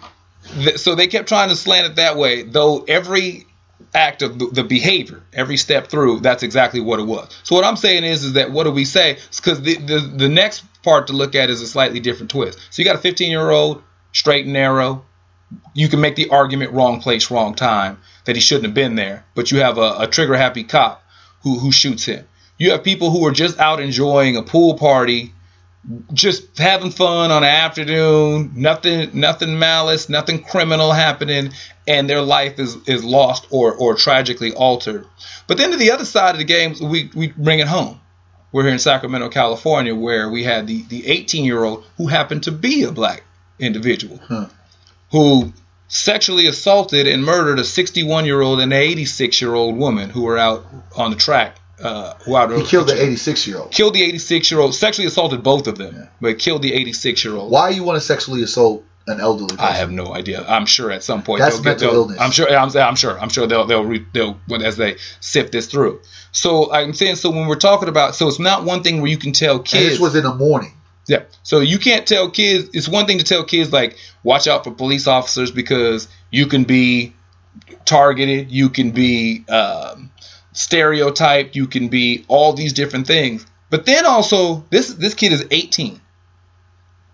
th- so they kept trying to slant it that way. Though every act of the, the behavior, every step through, that's exactly what it was. So what I'm saying is, is that what do we say? Because the, the the next part to look at is a slightly different twist. So you got a 15 year old, straight and narrow. You can make the argument wrong place, wrong time that he shouldn't have been there. But you have a, a trigger happy cop who who shoots him. You have people who are just out enjoying a pool party, just having fun on an afternoon, nothing nothing malice, nothing criminal happening, and their life is, is lost or, or tragically altered. But then to the other side of the game, we, we bring it home. We're here in Sacramento, California, where we had the, the 18 year old who happened to be a black individual Huh. who sexually assaulted and murdered a 61 year old and an 86 year old woman who were out on the track. Uh, who out He killed the 86 year old. killed the 86 year old, sexually assaulted both of them, Yeah. but killed the 86 year old. Why you want to sexually assault an elderly person? I have no idea. I'm sure at some point That's they'll get. mental They'll, illness. I'm sure. I'm, I'm sure. I'm sure they'll they'll re, they'll when- as they sift this through. So I'm saying so when we're talking about so it's not one thing where you can tell And kids. this was in the morning. Yeah. So you can't tell kids. It's one thing to tell kids like watch out for police officers because you can be targeted, you can be um, stereotyped, you can be all these different things. But then also this this kid is 18.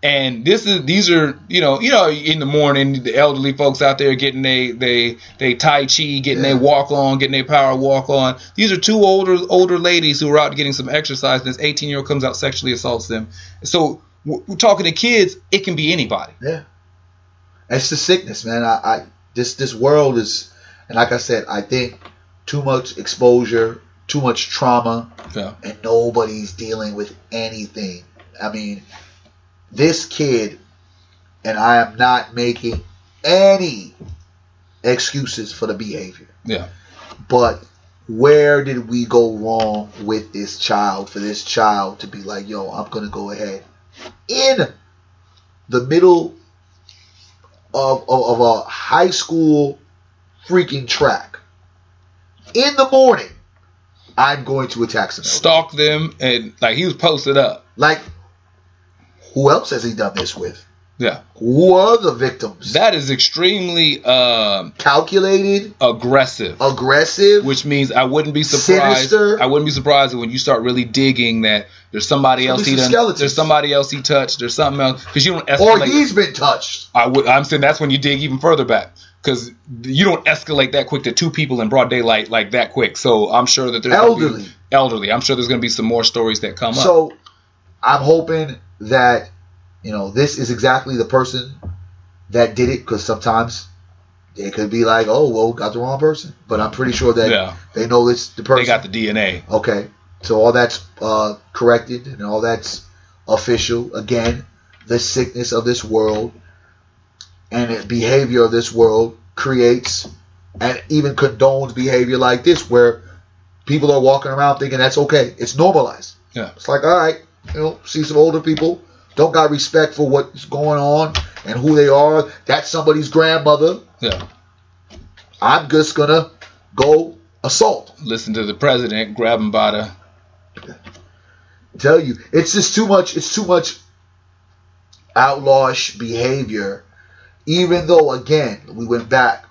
And this is these are you know you know in the morning the elderly folks out there getting they they they tai chi getting Yeah. they walk on getting their power walk on these are two older older ladies who are out getting some exercise and this 18 year old comes out sexually assaults them so we're talking to kids it can be anybody Yeah. It's the sickness, man. I, I this this world is, and like I said, I think too much exposure, too much trauma, yeah and nobody's dealing with anything. I mean, this kid, and I am not making any excuses for the behavior. yeah But where did we go wrong with this child for this child to be like, yo, I'm gonna go ahead in the middle of, of, of a high school freaking track in the morning? I'm going to attack some. stalk them and like he was posted up Like, who else has he done this with? yeah Who are the victims? that is extremely um, Calculated, aggressive aggressive. which means I wouldn't be surprised. Sinister. I wouldn't be surprised when you start really digging that there's somebody else he done. skeletons. There's somebody else he touched. There's something else because you don't or he's been touched. I would. I'm saying that's when you dig even further back because you don't escalate that quick to two people in broad daylight like that quick. So I'm sure that there's Elderly. elderly. I'm sure there's going to be some more stories that come up. So I'm hoping that you know this is exactly the person that did it because sometimes it could be like, oh, well, got the wrong person. But I'm pretty sure that Yeah. they know it's the person. They got the DNA. Okay, so all that's uh, corrected and all that's official. Again, the sickness of this world and the behavior of this world creates and even condones behavior like this, where people are walking around thinking that's okay. It's normalized. Yeah. It's like, all right, you know, see some older people don't got respect for what's going on and who they are. That's somebody's grandmother. Yeah. I'm just gonna go assault. Listen to the president, grab him by the. tell you it's just too much it's too much outlawish behavior even though again we went back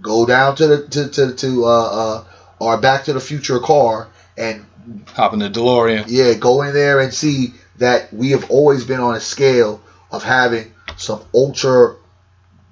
go down to the to to, to uh uh our back to the future car and Hop in the DeLorean. yeah go in there and see that we have always been on a scale of having some ultra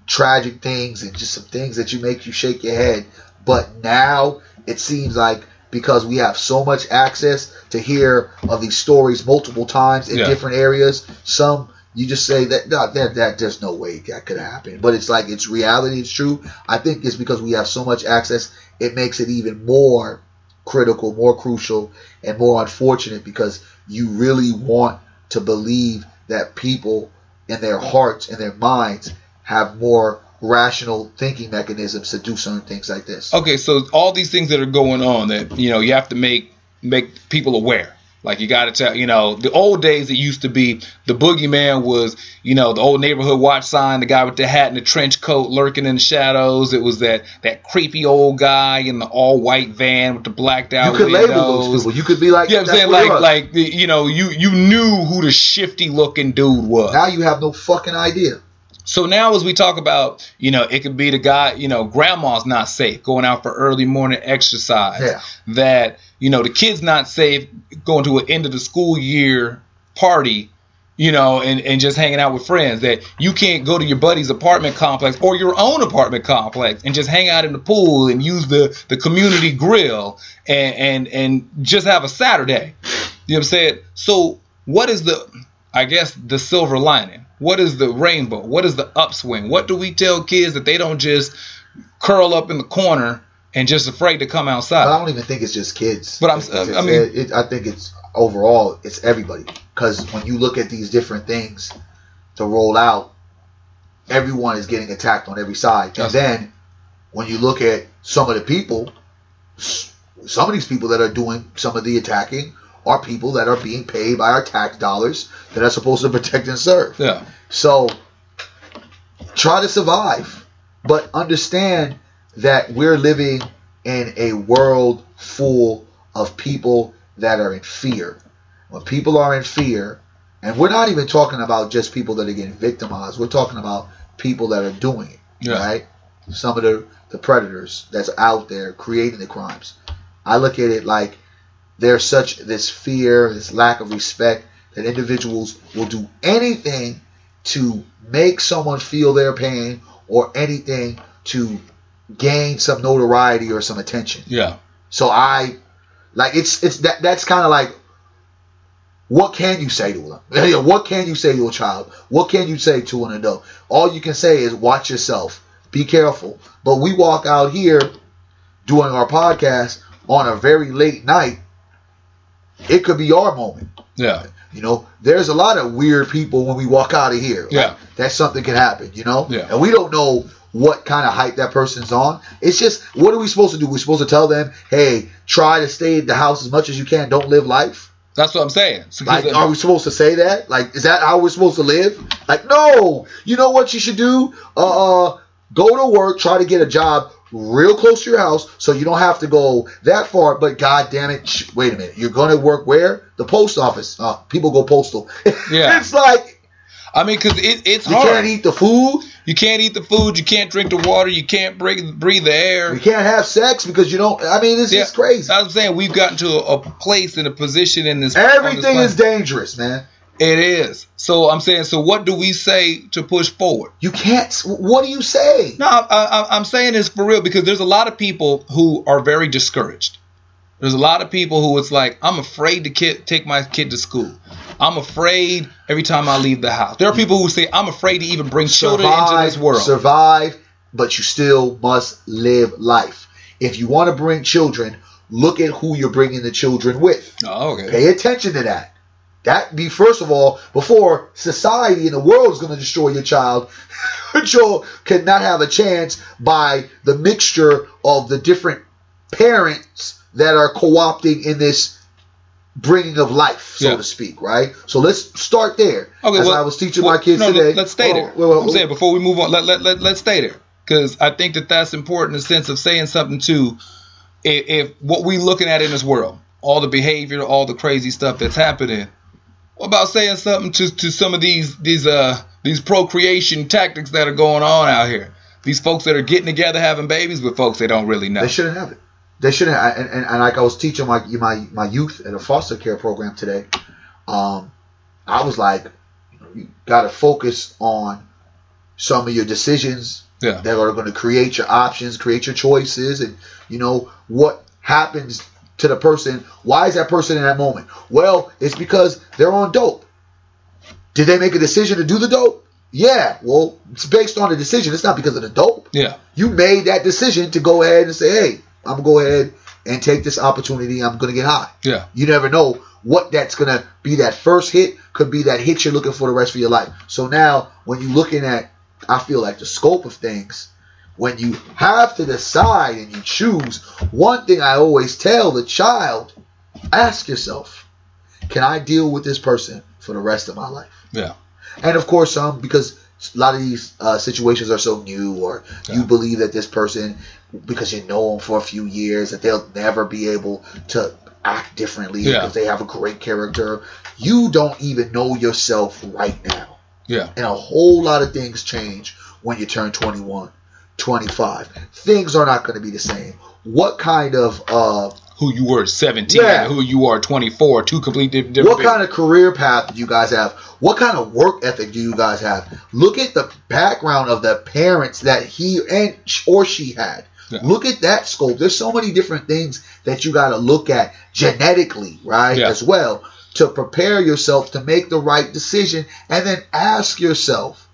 tragic things and just some things that you make you shake your head but now it seems like because we have so much access to hear of these stories multiple times in Yeah. different areas some you just say that, no, that that there's no way that could happen but it's like it's reality it's true i think it's because we have so much access it makes it even more critical more crucial and more unfortunate because you really want to believe that people in their hearts and their minds have more rational thinking mechanisms to do certain things like this. Okay, so all these things that are going on that you know you have to make make people aware. Like you got to tell, you know, the old days it used to be the boogeyman was, you know, the old neighborhood watch sign, the guy with the hat and the trench coat lurking in the shadows. It was that that creepy old guy in the all white van with the blacked out. You could windows. label those people. You could be like, You know what I'm saying? Like, like the- you know, you you knew who the shifty looking dude was. now you have no fucking idea. So now, as we talk about, you know, it could be the guy, you know, grandma's not safe going out for early morning exercise. Yeah. That, you know, the kid's not safe going to an end of the school year party, you know, and, and just hanging out with friends. That you can't go to your buddy's apartment complex or your own apartment complex and just hang out in the pool and use the, the community grill and, and, and just have a Saturday. You know what I'm saying? So, what is the I guess the silver lining? What is the rainbow? What is the upswing? What do we tell kids that they don't just curl up in the corner and just afraid to come outside? But I don't even think it's just kids. But I'm- It's- it's- I mean- it- it- I think it's overall it's everybody because when you look at these different things to roll out, everyone is getting attacked on every side, and then when you look at some of the people, some of these people that are doing some of the attacking are people that are being paid by our tax dollars that are supposed to protect and serve. Yeah. So try to survive, but understand that we're living in a world full of people that are in fear. When people are in fear, and we're not even talking about just people that are getting victimized, we're talking about people that are doing it, Yeah. right? Some of the, the predators that's out there creating the crimes. I look at it like there's such this fear, this lack of respect that individuals will do anything to make someone feel their pain or anything to gain some notoriety or some attention. Yeah. So I like it's it's that that's kind of like what can you say to them? [laughs] what can you say to a child? What can you say to an adult? All you can say is watch yourself. Be careful. But we walk out here doing our podcast on a very late night. It could be our moment. Yeah. You know, there's a lot of weird people when we walk out of here. Like, Yeah. that something can happen, you know? Yeah. And we don't know what kind of hype that person's on. It's just, what are we supposed to do? We're supposed to tell them, hey, try to stay at the house as much as you can. Don't live life. That's what I'm saying. So, Like, are we supposed to say that? Like, is that how we're supposed to live? Like, no. You know what you should do? Uh, uh go to work, try to get a job real close to your house so you don't have to go that far. But god damn it, sh- wait a minute. You're going to work where? The post office. Uh, people go postal. [laughs] Yeah. it's like I mean, because it, it's you hard. can't eat the food. You can't eat the food. You can't drink the water. You can't breathe, breathe the air. You can't have sex because you don't. I mean, it's Yeah. just crazy. I'm saying we've gotten to a, a place and a position in this. on this Everything is dangerous, man. It is. So I'm saying. So what do we say to push forward? You can't. What do you say? No, I, I, I'm saying this for real because there's a lot of people who are very discouraged. There's a lot of people who it's like, I'm afraid to kid, take my kid to school. I'm afraid every time I leave the house. There are people who say, I'm afraid to even bring children into this world. Survive, but you still must live life. If you want to bring children, look at who you're bringing the children with. oh, okay. Pay attention to that. That be first of all before society and the world is going to destroy your child. [laughs] your child cannot have a chance by the mixture of the different parents that are co-opting in this bringing of life, so Yeah. to speak. Right. So let's start there. Okay, As well- I was teaching well, my kids no, today. Let, us stay Hold there. wait, wait, I'm saying before we move on, let, let, let, let's stay there. Because I think that that's important in the sense of saying something to If, if what we're looking at in this world, all the behavior, all the crazy stuff that's happening, what about saying something to, to some of these these uh these procreation tactics that are going on out here? These folks that are getting together having babies with folks they don't really know. They shouldn't have it. They shouldn't. And, and, and like I was teaching my my my youth at a foster care program today, um, I was like, you, you got to focus on some of your decisions Yeah. that are going to create your options, create your choices, and you know what happens to the person. Why is that person in that moment? Well, it's because they're on dope. Did they make a decision to do the dope? Yeah. Well, it's based on the decision. It's not because of the dope Yeah. you made that decision to go ahead and say, hey, I'm gonna go ahead and take this opportunity. I'm gonna get high. Yeah. You never know what that's gonna be. That first hit could be that hit you're looking for the rest of your life. So now, when you're looking at, I feel like the scope of things, when you have to decide and you choose, one thing I always tell the child, ask yourself, can I deal with this person for the rest of my life? Yeah. And of course, some because a lot of these uh, situations are so new, or you believe that this person, because you know them for a few years, that they'll never be able to act differently Yeah. because they have a great character. You don't even know yourself right now. Yeah. And a whole lot of things change when you turn 21, 25. Things are not going to be the same. What kind of uh, Who you were at 17 Yeah. and who you are 24, two completely different. What kind of career path do you guys have? What kind of work ethic do you guys have? Look at the background of the parents that he and or she had. Yeah. Look at that scope. There's so many different things that you got to look at genetically, right, Yeah. as well to prepare yourself to make the right decision and then ask yourself,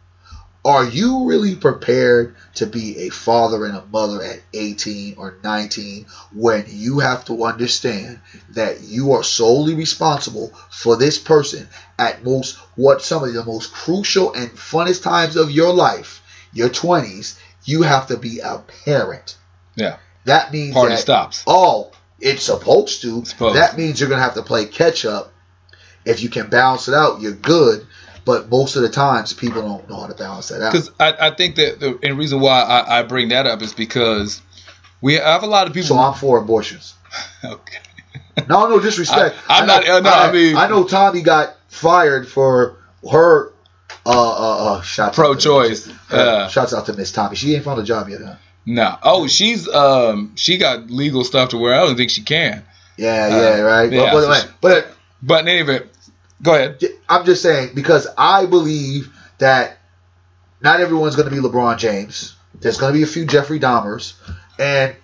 are you really prepared to be a father and a mother at 18 or 19 when you have to understand that you are solely responsible for this person at most what some of the most crucial and funnest times of your life, your 20s, you have to be a parent. Yeah. That means Party that, stops. Oh, it's supposed to. Supposed. That means you're gonna have to play catch up. If you can balance it out, you're good. But most of the times, people don't know how to balance that out. Because I, I think that the and reason why I, I bring that up is because we have a lot of people. So I'm for abortions. [laughs] okay. No, no disrespect. [laughs] I- I'm know- not- uh, no, I mean- I know Tomi got fired for her. Uh, uh, uh, shots Pro-choice, to, yeah. shouts out to Miss Tomi. She ain't found a job yet, huh? No. Oh, she's um she got legal stuff to where I don't think she can. Yeah, Uh, yeah, right. yeah, but, so but, she- but But in any event, go ahead. I'm just saying because I believe that not everyone's going to be LeBron James. There's going to be a few Jeffrey Dahmers, and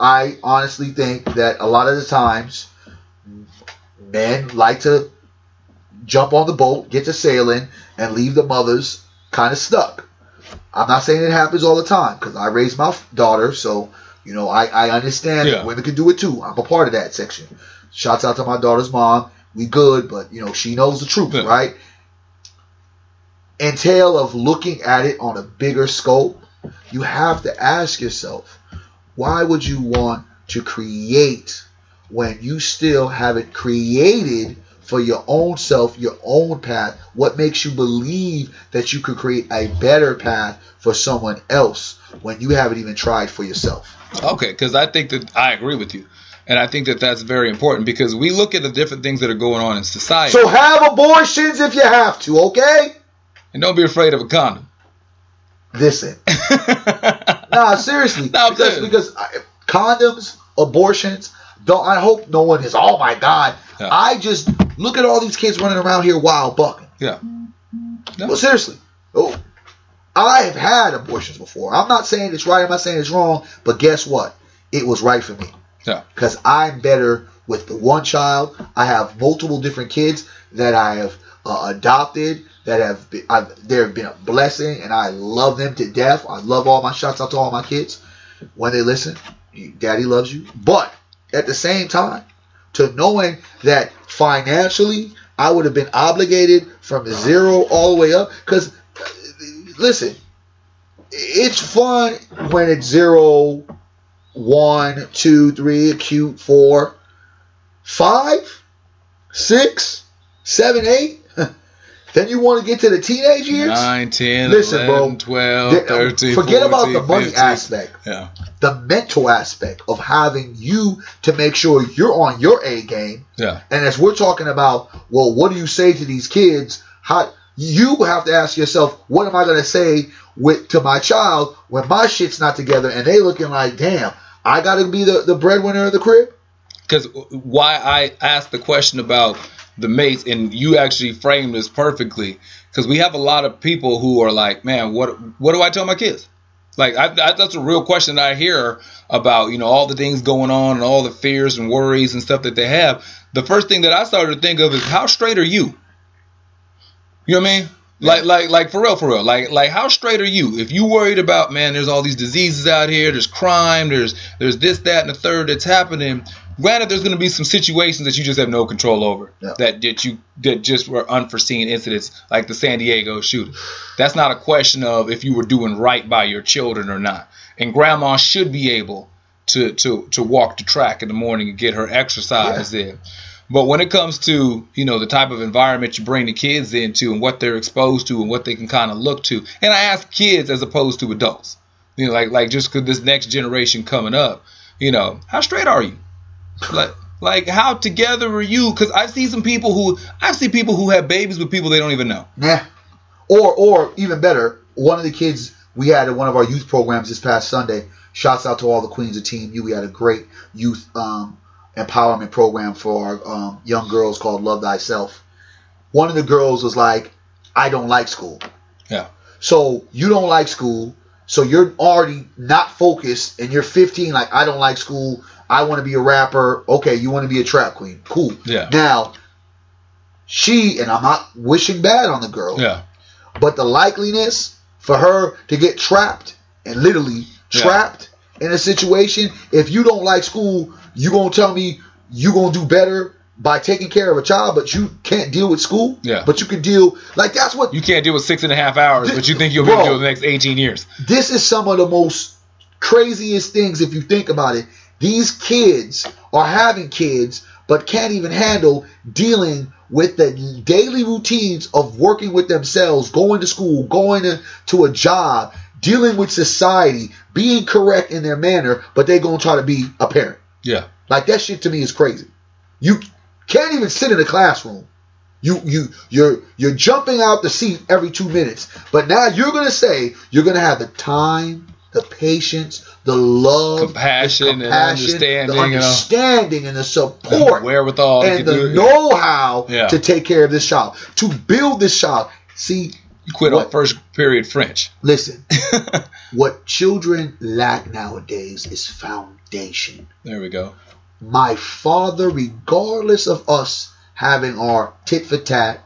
I honestly think that a lot of the times men like to jump on the boat, get to sailing, and leave the mothers kind of stuck. I'm not saying it happens all the time because I raised my daughter, so you know I, I understand Yeah. women can do it too. I'm a part of that section. Shouts out to my daughter's mom. We good, but you know she knows the truth, Yeah. right? Entail of looking at it on a bigger scope, you have to ask yourself, why would you want to create when you still haven't created for your own self, your own path? What makes you believe that you could create a better path for someone else when you haven't even tried for yourself? Okay, because I think that I agree with you, and I think that that's very important because we look at the different things that are going on in society, So have abortions if you have to, okay? and don't be afraid of a condom. Listen. [laughs] Nah, seriously. No, I'm because because I, condoms, abortions. Don't I hope no one is. Oh my God! Yeah. I just look at all these kids running around here wild bucking. yeah. No. Well, seriously. Oh, I have had abortions before. I'm not saying it's right. I'm not saying it's wrong. But guess what? It was right for me Yeah. because I'm better with the one child. I have multiple different kids that I have uh, adopted that have been, I've, there have been a blessing, and I love them to death. I love all my shots out to all my kids when they listen. Daddy loves you, but at the same time, to knowing that financially I would have been obligated from zero all the way up, because listen, it's fun when it's zero, one, two, three, acute, four, five, six, seven, eight. [laughs] Then you want to get to the teenage years? 9, 10, Listen, 11, bro. 12, Th- uh, 13, Forget about the money 15. aspect, Yeah. the mental aspect of having you to make sure you're on your A game. Yeah. And as we're talking about, well, what do you say to these kids? How you have to ask yourself, what am I going to say with to my child when my shit's not together and they looking like, damn, I got to be the, the breadwinner of the crib? Because why I asked the question about the mates, and you actually framed this perfectly, because we have a lot of people who are like, man, what what do I tell my kids? Like I, I, that's a real question that I hear about, you know, all the things going on and all the fears and worries and stuff that they have. The first thing that I started to think of is how straight are you? You know what I mean? Like, like, like for real, for real. Like, like, how straight are you? If you worried about, man, there's all these diseases out here, there's crime, there's, there's this, that, and the third that's happening. Granted, there's going to be some situations that you just have no control over. Yeah. That that you that just were unforeseen incidents, like the San Diego shooting. That's not a question of if you were doing right by your children or not. And grandma should be able to to to walk the track in the morning and get her exercise in. But when it comes to you know the type of environment you bring the kids into and what they're exposed to and what they can kind of look to, and I ask kids as opposed to adults, you know, like like just because this next generation coming up, you know, how straight are you? Like like how together are you? Because I see some people who I see people who have babies with people they don't even know. Yeah. Or or even better, one of the kids we had at one of our youth programs this past Sunday. Shouts out to all the queens of Team U. We had a great youth um, empowerment program for um, young girls called Love Thyself. One of the girls was like, "I don't like school." Yeah. So you don't like school. So you're already not focused, and you're 15. Like I don't like school. I want to be a rapper. Okay, you want to be a trap queen. Cool. Yeah. Now she and I'm not wishing bad on the girl, Yeah. but the likeliness for her to get trapped and literally Yeah. trapped in a situation, if you don't like school, you gonna tell me you gonna do better by taking care of a child, but you can't deal with school. Yeah. But you can deal like that's what You can't deal with six and a half hours, but you think you'll be able to do the next 18 years. this is some of the most craziest things if you think about it. These kids are having kids, but can't even handle dealing with the daily routines of working with themselves, going to school, going to, to a job, dealing with society, being correct in their manner, but they're going to try to be a parent. Yeah. Like that shit to me is crazy. You can't even sit in a classroom. You you you're you're jumping out the seat every two minutes. But now you're gonna say you're gonna have the time, the patience, the love, Compassion the and understanding, the you know. understanding and the support Wherewithal and the know-how Yeah. to take care of this child, to build this child. See, You quit What- on first period French. listen, [laughs] what children lack nowadays is foundation. There we go. my father, regardless of us having our tit for tat,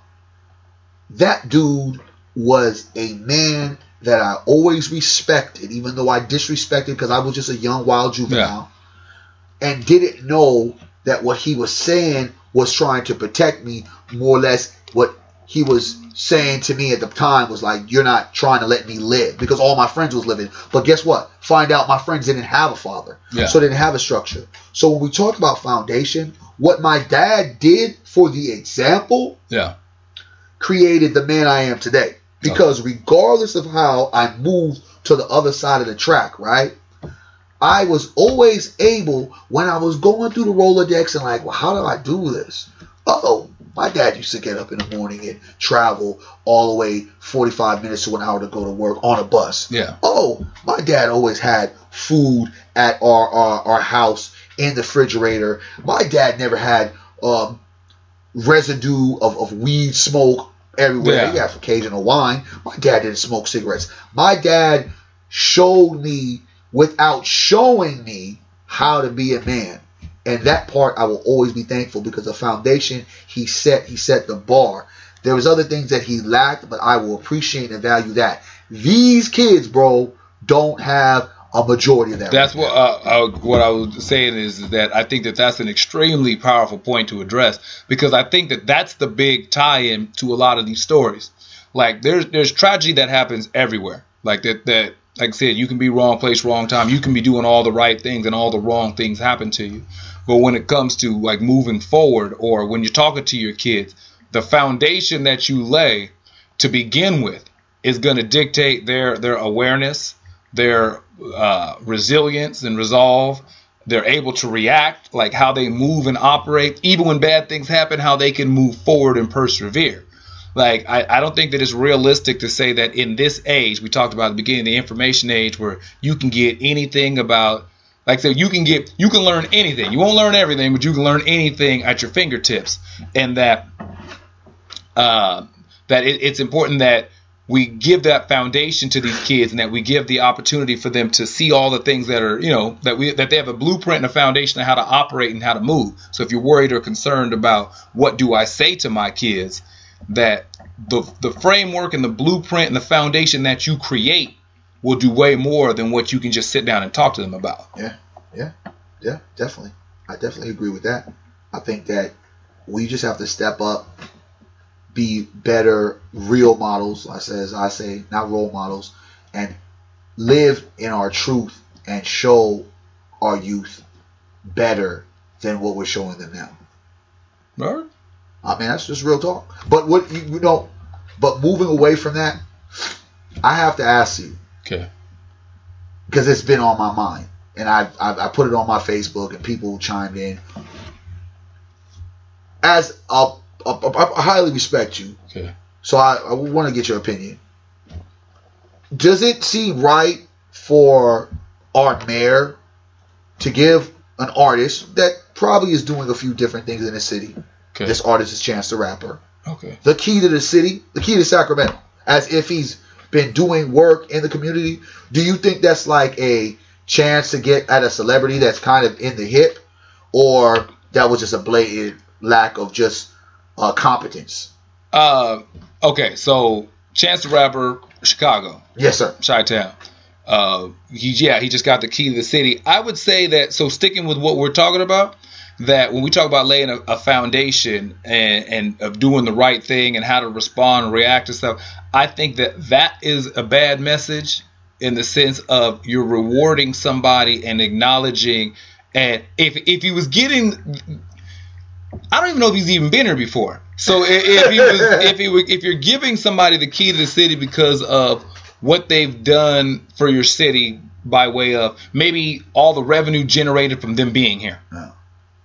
that dude was a man that I always respected, even though I disrespected because I was just a young wild juvenile and didn't know that what he was saying was trying to protect me. More or less, what he was saying to me at the time was like, "You're not trying to let me live," because all my friends was living. But guess what? Find out my friends didn't have a father, Yeah. so they didn't have a structure. So when we talk about foundation, what my dad did for the example Yeah. created the man I am today. Because regardless of how I moved to the other side of the track, right? I was always able when I was going through the Rolodex and like, well, how do I do this? Uh oh, my dad used to get up in the morning and travel all the way 45 minutes to an hour to go to work on a bus. Yeah. Oh, my dad always had food at our our, our house in the refrigerator. My dad never had um, residue of, of weed smoke everywhere. Yeah. He had occasional wine. My dad didn't smoke cigarettes. My dad showed me without showing me how to be a man. And that part I will always be thankful because the foundation he set, he set the bar. There was other things that he lacked, but I will appreciate and value that. These kids, bro, don't have a majority of that. That's what uh, I, what I was saying is that I think that that's an extremely powerful point to address because I think that that's the big tie-in to a lot of these stories. Like there's there's tragedy that happens everywhere. Like that that like I said, you can be wrong place, wrong time. You can be doing all the right things and all the wrong things happen to you. But when it comes to like moving forward or when you're talking to your kids, the foundation that you lay to begin with is going to dictate their their awareness, their uh, resilience and resolve. They're able to react, like how they move and operate, even when bad things happen, how they can move forward and persevere. Like I, I don't think that it's realistic to say that in this age, we talked about at the beginning, the information age, where you can get anything about like so you can get you can learn anything. You won't learn everything, but you can learn anything at your fingertips. And that uh, that it, it's important that we give that foundation to these kids and that we give the opportunity for them to see all the things that are you know that we that they have a blueprint and a foundation of how to operate and how to move so if you're worried or concerned about what do i say to my kids that the the framework and the blueprint and the foundation that you create will do way more than what you can just sit down and talk to them about Yeah, yeah, yeah, definitely. I definitely agree with that. I think that we just have to step up, be better real models. I say, as I say, not role models, and live in our truth and show our youth better than what we're showing them now. all right I mean, that's just real talk. But what you, you know, but moving away from that, I have to ask you okay because it's been on my mind, and I, I I put it on my Facebook, and people chimed in. As I, highly respect you, okay so I, I want to get your opinion. Does it seem right for our mayor to give an artist that probably is doing a few different things in the city, okay this artist is Chance the Rapper, okay the key to the city, the key to Sacramento, as if he's been doing work in the community. Do you think that's like a chance to get at a celebrity that's kind of in the hip, or that was just a blatant lack of just uh, competence. Uh, okay, so Chance the Rapper, Chicago, Yes, sir. Chi Town. Uh, he, yeah, he just got the key to the city. I would say that. So sticking with what we're talking about, that when we talk about laying a, a foundation and, and of doing the right thing and how to respond and react to stuff, I think that that is a bad message in the sense of you're rewarding somebody and acknowledging. And if if he was getting, I don't even know if he's even been here before. So if he was, [laughs] if he were, if you're giving somebody the key to the city because of what they've done for your city by way of maybe all the revenue generated from them being here. Yeah.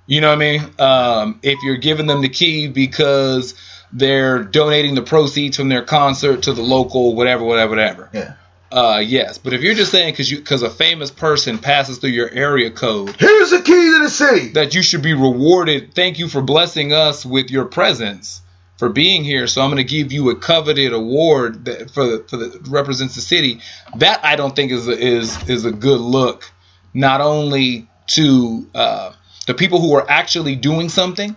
You know what I mean? Um, if you're giving them the key because they're donating the proceeds from their concert to the local whatever, whatever, whatever. Yeah. Uh, yes, but if you're just saying because you because a famous person passes through your area code Here's the key to the city. that you should be rewarded. Thank you for blessing us with your presence for being here. So I'm going to give you a coveted award that for the, for the represents the city. That I don't think is a, is is a good look. Not only to uh, the people who are actually doing something,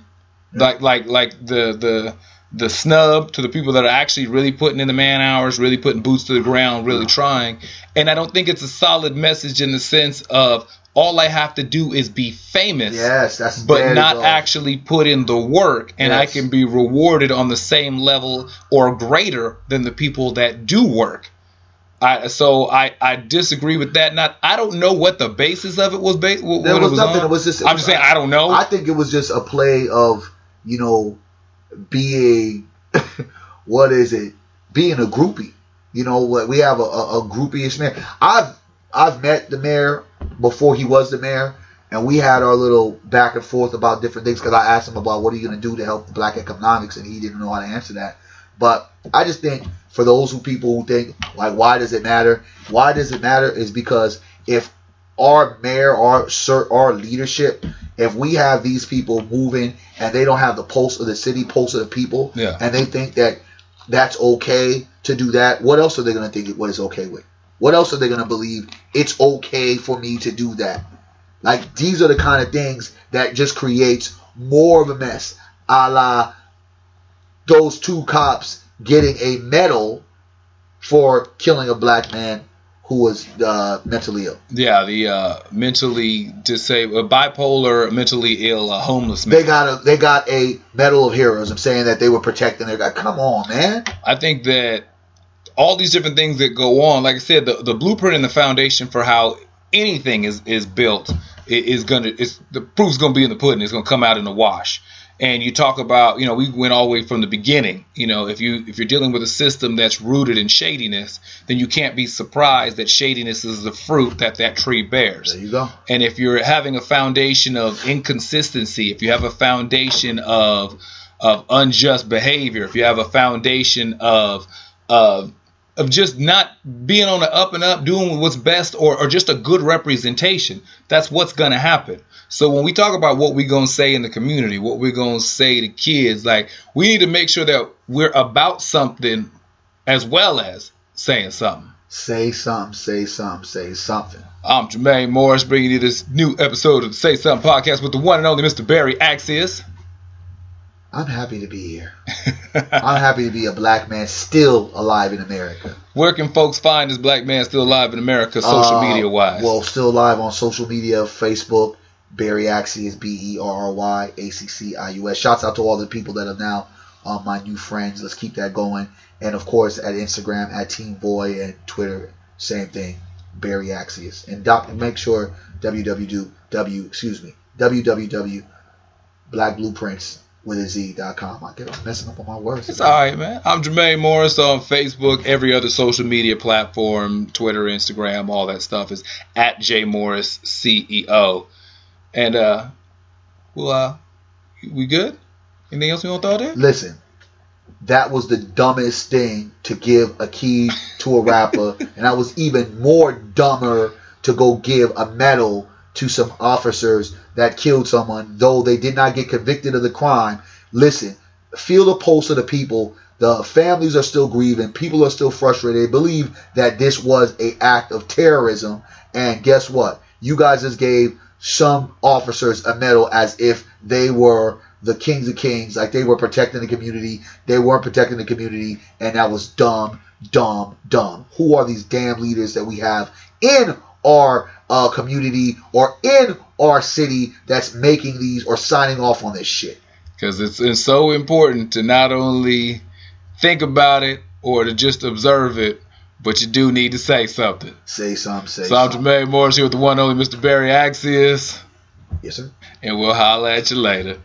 like like like the the the snub to the people that are actually really putting in the man hours, really putting boots to the ground, really trying. And I don't think it's a solid message in the sense of all I have to do is be famous Yes, that's but not actually put in the work. And I can be rewarded on the same level or greater than the people that do work. I, so I, I disagree with that. Not I don't know what the basis of it was. Ba- what, There was it was nothing. on. It was just. I'm just saying I don't know. I think it was just a play of you know being [laughs] what is it? Being a groupie. You know what? We have a, a, a groupie-ish mayor. I've I've met the mayor before he was the mayor, and we had our little back and forth about different things because I asked him about what are you going to do to help the black economics, and he didn't know how to answer that. But I just think for those who people who think like why does it matter? Why does it matter is because if our mayor, our sir, our leadership, if we have these people moving and they don't have the pulse of the city, pulse of the people, Yeah. and they think that that's okay to do that, what else are they going to think what is okay with? What else are they going to believe it's okay for me to do that? Like these are the kind of things that just creates more of a mess, a la those two cops getting a medal for killing a black man who was uh, mentally ill. yeah, the uh, mentally disabled, bipolar, mentally ill, uh, homeless man. They got a they got a medal of heroes. I'm saying that they were protecting their guy. Come on, man. I think that all these different things that go on, like I said, the, the blueprint and the foundation for how anything is is built is gonna is the proof's gonna be in the pudding. It's gonna come out in the wash. And you talk about, you know, we went all the way from the beginning. You know, if you if you're dealing with a system that's rooted in shadiness, then you can't be surprised that shadiness is the fruit that that tree bears. There you go. And if you're having a foundation of inconsistency, if you have a foundation of of unjust behavior, if you have a foundation of of of just not being on the up and up, doing what's best, or, or just a good representation, that's what's going to happen. So when we talk about what we're going to say in the community, what we're going to say to kids, like we need to make sure that we're about something as well as saying something. Say something. Say something. Say something. I'm Jermaine Morris, bringing you this new episode of the Say Something podcast with the one and only Mr. Berry Accius. I'm happy to be here. I'm happy to be a black man still alive in America. Where can folks find this black man still alive in America, social Uh, media wise? Well, still alive on social media, Facebook, Berry Accius, B E R R Y A C C I U S. Shouts out to all the people that are now uh, my new friends. Let's keep that going. And of course, at Instagram, at Team Boy, and Twitter, same thing, Berry Accius. And doc- make sure www, excuse me, www.blackblueprints with a Z.com. I get I'm messing up on my words. It's all right, man. I'm Jermaine Morris on Facebook, every other social media platform, Twitter, Instagram, all that stuff is at J Morris CEO. And uh, well, uh, we good? Anything else we want to throw there? Listen, that was the dumbest thing to give a key to a rapper, [laughs] and I was even more dumber to go give a medal to some officers that killed someone, though they did not get convicted of the crime. Listen, feel the pulse of the people. The families are still grieving. People are still frustrated. They believe that this was a act of terrorism. And guess what? You guys just gave some officers a medal as if they were the kings of kings, like they were protecting the community. They weren't protecting the community, and that was dumb, dumb, dumb. Who are these damn leaders that we have in our uh, community or in our city that's making these or signing off on this shit? Because it's, it's so important to not only think about it or to just observe it, but you do need to say something. Say something. Say So I'm something. Jermaine Morris here with the one and only Mr. Berry Accius, Yes, sir. and we'll holler at you later.